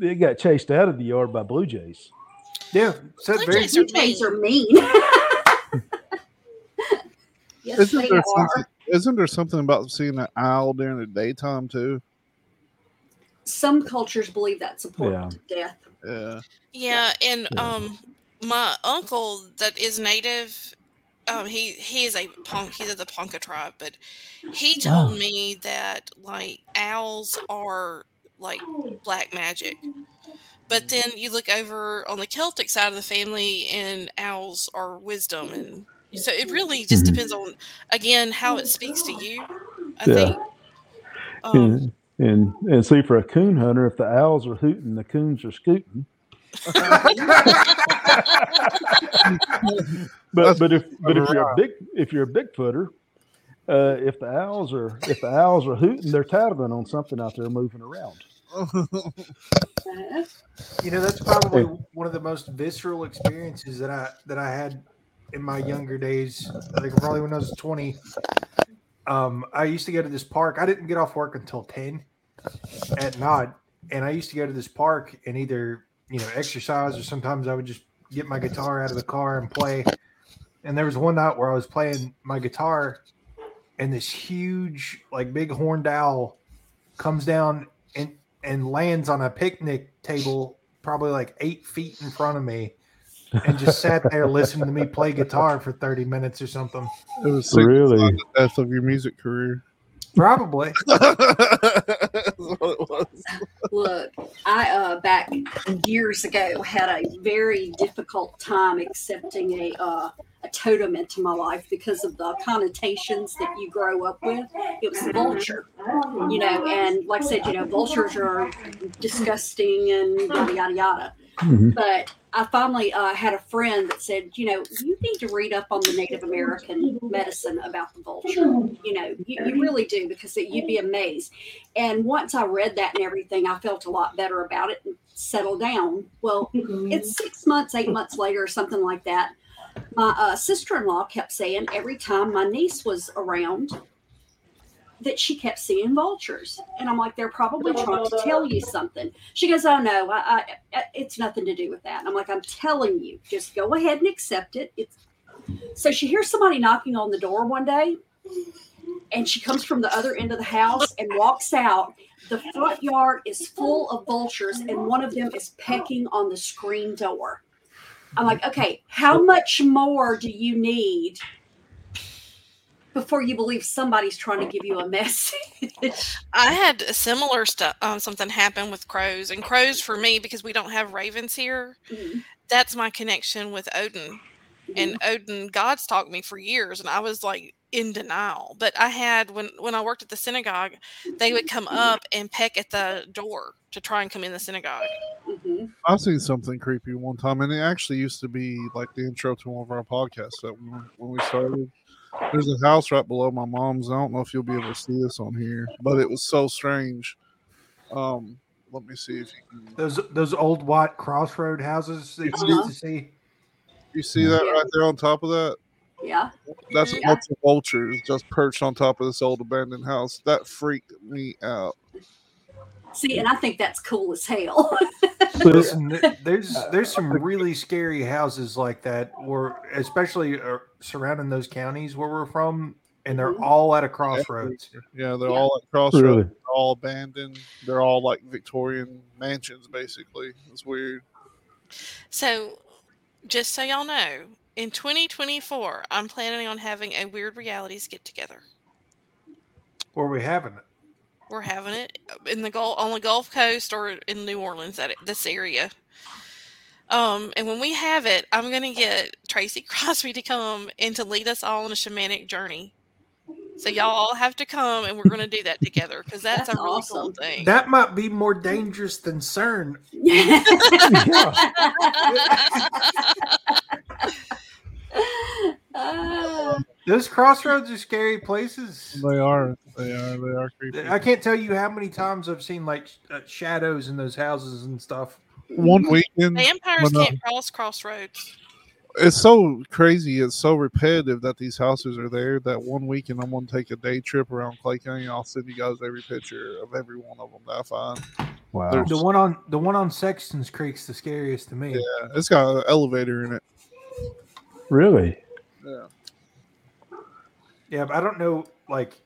it got chased out of the yard by blue jays. Yeah, so Blue very jays are Blue are mean. yes, Isn't they there, are. Something, isn't there something about seeing an owl during the daytime too? Some cultures believe that's important to death. Yeah. Yeah, and Yeah. um, my uncle that is native, um, he he is a punk. He's of the Ponca tribe, but he told Oh. me that like owls are like black magic. But then you look over on the Celtic side of the family, and owls are wisdom, and so it really just Mhm. depends on again how it speaks to you. I Yeah. think. Um, and, and and see for a coon hunter, if the owls are hooting, the coons are scooting. But but if but if you're a big if you're a bigfooter, uh, if the owls are if the owls are hooting, they're tattling on something out there moving around. You know that's probably one of the most visceral experiences that I that I had in my younger days. Like probably when I was twenty. Um, I used to go to this park. I didn't get off work until ten at night, and I used to go to this park and either you know exercise or sometimes I would just get my guitar out of the car and play. And there was one night where I was playing my guitar, and this huge, like big horned owl comes down and and lands on a picnic table, probably like eight feet in front of me, and just sat there listening to me play guitar for thirty minutes or something. It was Really? really the death of your music career. Probably. That's what it was. Look, I uh, back years ago had a very difficult time accepting a uh, a totem into my life because of the connotations that you grow up with. It was the vulture, you know, and like I said, you know, vultures are disgusting and yada yada yada. Mhm. But I finally uh, had a friend that said, you know, you need to read up on the Native American medicine about the vulture. You know, you, you really do because it, you'd be amazed. And once I read that and everything, I felt a lot better about it and settled down. Well, it's six months, eight months later, or something like that. My uh, sister in law kept saying every time my niece was around, that she kept seeing vultures. And I'm like, they're probably oh. trying to tell you something. She goes, Oh, no, I, I, it's nothing to do with that. And I'm like, I'm telling you, just go ahead and accept it. It's so she hears somebody knocking on the door one day, and she comes from the other end of the house and walks out. The front yard is full of vultures, and one of them is pecking on the screen door. I'm like, okay, how much more do you need before you believe somebody's trying to give you a message? I had a similar stuff. Um, something happened with crows, and crows for me because we don't have ravens here. Mhm. That's my connection with Odin, and Odin God's taught me for years, and I was like in denial. But I had when when I worked at the synagogue, they would come up and peck at the door to try and come in the synagogue. Mhm. I've seen something creepy one time, and it actually used to be like the intro to one of our podcasts that when, when we started. There's a house right below my mom's. I don't know if you'll be able to see this on here, but it was so strange. Um, let me see if you can. Those those old white crossroad houses that you Uh-huh. used to see. You see that right there on top of that? Yeah. That's a bunch of vultures just perched on top of this old abandoned house. That freaked me out. See, and I think that's cool as hell. Listen, there's there's some really scary houses like that, where especially uh, surrounding those counties where we're from, and they're Mhm. all at a crossroads. Yeah, they're Yeah. all at crossroads. really, They're all abandoned. They're all like Victorian mansions, basically. It's weird. So, just so y'all know, in 2024, I'm planning on having a Wyrd Realities get together. Where we having it? We're having it in the Gulf on the Gulf Coast or in New Orleans, at this area. Um, and when we have it, I'm gonna get Tracy Crosby to come and to lead us all on a shamanic journey. So y'all all have to come, and we're gonna do that together because that's, That's a really cool thing. That might be more dangerous than CERN. yeah. Ah, Those crossroads are scary places. They are. They are. They are creepy. I can't tell you how many times I've seen like uh, shadows in those houses and stuff. One weekend, Vampires can't cross crossroads. it's so crazy. It's so repetitive that these houses are there. That one weekend, I'm gonna take a day trip around Clay County. I'll send you guys every picture of every one of them that I find. Wow. There's- The one on the one on Sexton's Creek's the scariest to me. Yeah, it's got an elevator in it. Really? Yeah. Yeah, but I don't know. Like,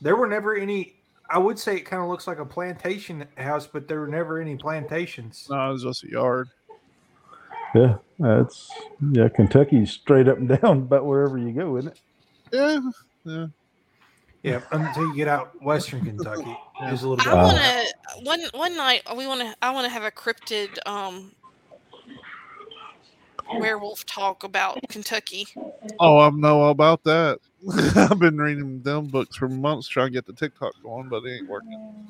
there were never any. I would say it kind of looks like a plantation house, but there were never any plantations. No, it was just a yard. Yeah. That's yeah. Kentucky's straight up and down about wherever you go, isn't it? Yeah, yeah. Yeah, until you get out western Kentucky, there's a little bit. I want to one one night we want to I want to have a cryptid um werewolf talk about Kentucky. Oh, I know all about that. I've been reading them books for months trying to get the TikTok going, but it ain't working.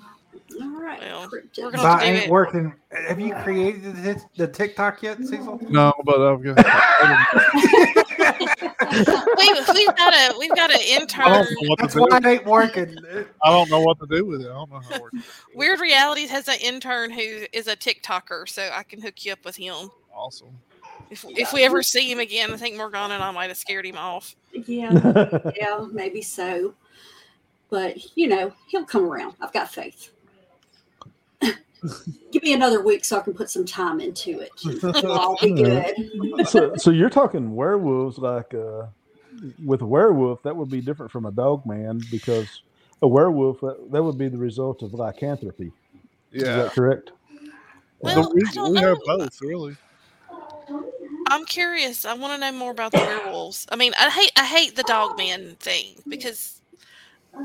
all right. Well, we're gonna- That ain't it. working. Have you created the, the TikTok yet, Cecile? No, but I've got. we, we've got a we've got an intern. don't know what to That's why it ain't working. I don't know what to do with it. I don't know how it works. Wyrd Realities has an intern who is a TikToker, so I can hook you up with him. Awesome. If, if we ever see him again, I think Morgana and I might have scared him off. Yeah, yeah, maybe so. But you know, he'll come around. I've got faith. Give me another week so I can put some time into it. It'll all be good. so, so you're talking werewolves like uh, with a werewolf that would be different from a dog man because a werewolf that, that would be the result of lycanthropy. Is Yeah. that correct? Well, we I don't we have both, really. I'm curious. I want to know more about the werewolves. I mean, I hate I hate the dog man thing because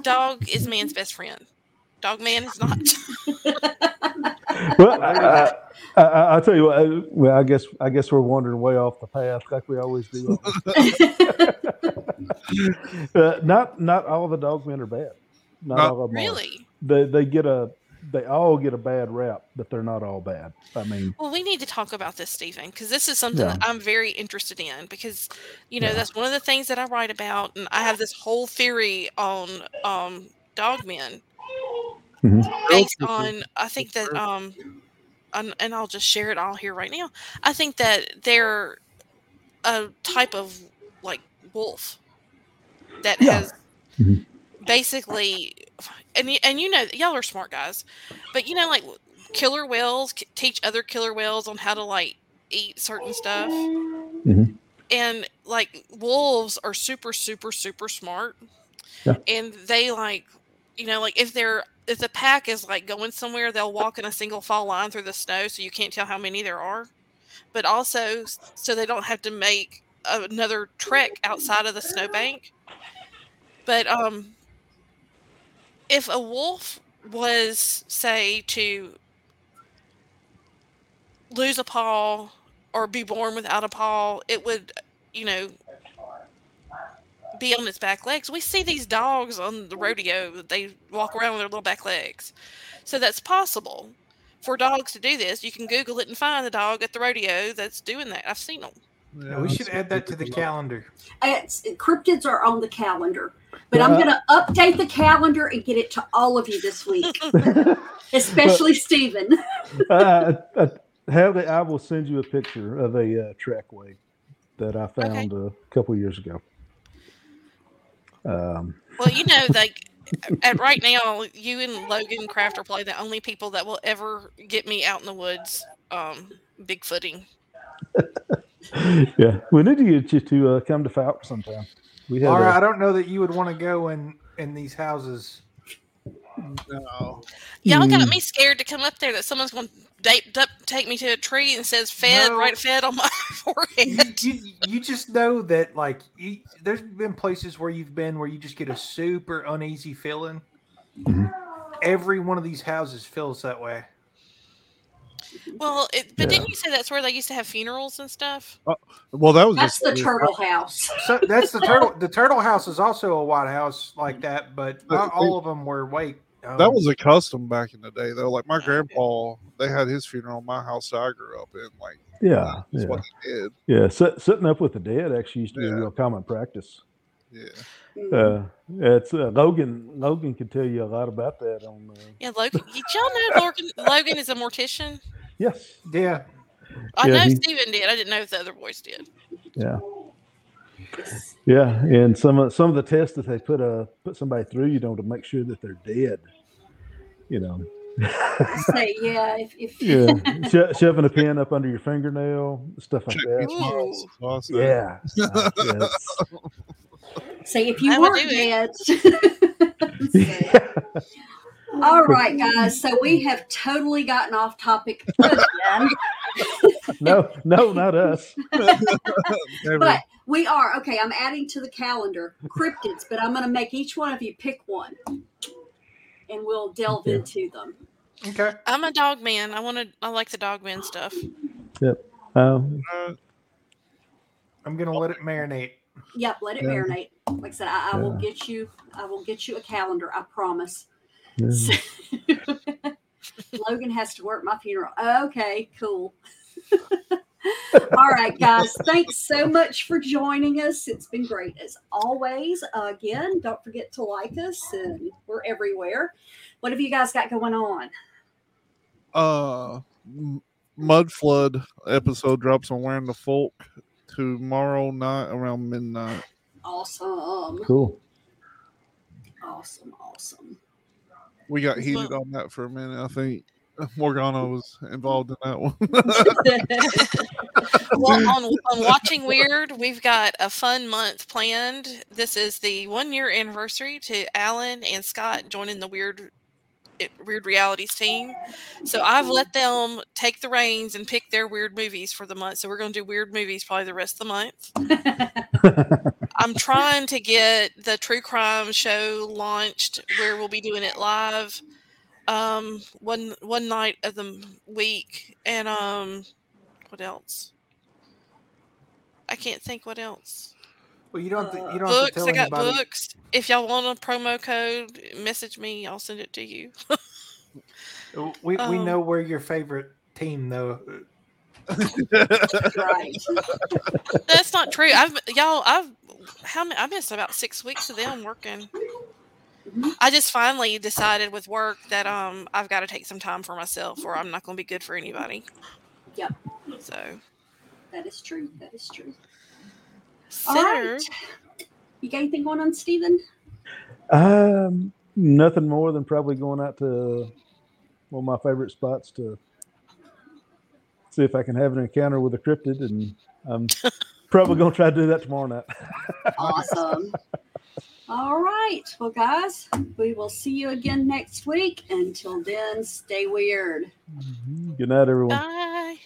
dog is man's best friend. Dog man is not. well, I, I, I, will tell you what. I, well, I guess I guess we're wandering way off the path, like we always do. uh, not not all the dog men are bad. Not, Not- all of them. are. really? They they get a they all get a bad rap, but they're not all bad. I mean, Well, we need to talk about this, Steven, because this is something Yeah. that I'm very interested in. Because, you know, Yeah. that's one of the things that I write about, and I have this whole theory on um, dog men Mhm. based on. I think that, um, and, and I'll just share it all here right now. I think that they're a type of like wolf that Yeah. has Mhm. Basically, and and you know, y'all are smart guys, but you know, like killer whales teach other killer whales on how to like eat certain stuff. Mhm. And like wolves are super, super, super smart. Yeah. And they like, you know, like if they're if the pack is like going somewhere, they'll walk in a single file line through the snow, so you can't tell how many there are. But also, so they don't have to make another trek outside of the snowbank. But um, if a wolf was, say, to lose a paw or be born without a paw, it would, you know, be on its back legs. We see these dogs on the rodeo, they walk around with their little back legs. So that's possible for dogs to do this. You can Google it and find the dog at the rodeo that's doing that. I've seen them. Yeah, we should add that to the calendar. It's, cryptids are on the calendar, but I'm going to update the calendar and get it to all of you this week, especially Steven. uh, uh, Hadley, I will send you a picture of a uh, trackway that I found a couple years ago. Um, Well, you know, like at right now, you and Logan Craft are probably the only people that will ever get me out in the woods, um, bigfooting. yeah, we need to get you to uh, come to Falk sometime. We have Laura, a- I don't know that you would want to go in in these houses. No. Y'all got Mm. me scared to come up there that someone's going to date, up, take me to a tree and says "fed" No. right fed on my forehead. you, you just know that like you, there's been places where you've been where you just get a super uneasy feeling. Mhm. Every one of these houses feels that way. Well, it, but Yeah. didn't you say that's where they used to have funerals and stuff? Well, that was That's just the turtle house. So that's the turtle. The turtle house is also a white house like that, but But not they- all of them were white. Um, That was a custom back in the day, though. Like my grandpa, they had his funeral in my house that I grew up in. Like, yeah, that's yeah, what he did. yeah. Sit, sitting up with the dead actually used to be a real common practice. Yeah. Mm. Uh, it's uh, Logan. Logan can tell you a lot about that. On uh, Yeah, Logan. Did y'all know Logan, Logan is a mortician? Yes, yeah. I Yeah, know he- Steven did. I didn't know if the other boys did. yeah, yeah. And some of some of the tests that they put uh put somebody through, you know, to make sure that they're dead. You know, Say, yeah, if, if yeah, Sho- shoving a pin up under your fingernail, stuff like Check that. these miles. Lost that. Yeah, uh, yeah, it's- say if you I weren't do dead. yeah. All right, guys. So we have totally gotten off topic again, no, no, not us. But we are okay. I'm adding to the calendar cryptids, but I'm going to make each one of you pick one, and we'll delve Okay. into them. Okay. I'm a dog man. I want to. I like the dog man stuff. Yep. Um, Uh, I'm gonna let it marinate. Yep, let it Yeah. marinate. Like I said, I, I will get you. I will get you a calendar. I promise. Yeah. Logan has to work my funeral. Okay, cool. All right, guys. Thanks so much for joining us. It's been great as always. Uh, again, don't forget to like us, and we're everywhere. What have you guys got going on? uh, Mud Flood episode drops on Wearing the Folk tomorrow night around midnight. Awesome. cool. Awesome. Awesome. We got Well- heated on that for a minute. I think Morgana was involved in that one. Well, on, on watching Weird, we've got a fun month planned. This is the one year anniversary to Alan and Scott joining the Weird eh, Wyrd Realities team. So I've let them take the reins and pick their weird movies for the month. So we're going to do weird movies probably the rest of the month. I'm trying to get the true crime show launched where we'll be doing it live um one one night of the week and um what else? I can't think what else. Well, you don't. Have to, you don't have to Books. tell I got anybody. books. If y'all want a promo code, message me. I'll send it to you. We we Um, know we're your favorite team, though. Right. That's not true. I've y'all. I've how many? I missed about six weeks of them working. I just finally decided with work that um I've got to take some time for myself, or I'm not going to be good for anybody. Yep. So, That is true. That is true. so All right. You got anything going on, Steven? Um, nothing more than probably going out to one of my favorite spots to see if I can have an encounter with a cryptid, and I'm probably going to try to do that tomorrow night. Awesome. All right. Well, guys, we will see you again next week. Until then, stay weird. Mm-hmm. Good night, everyone. bye.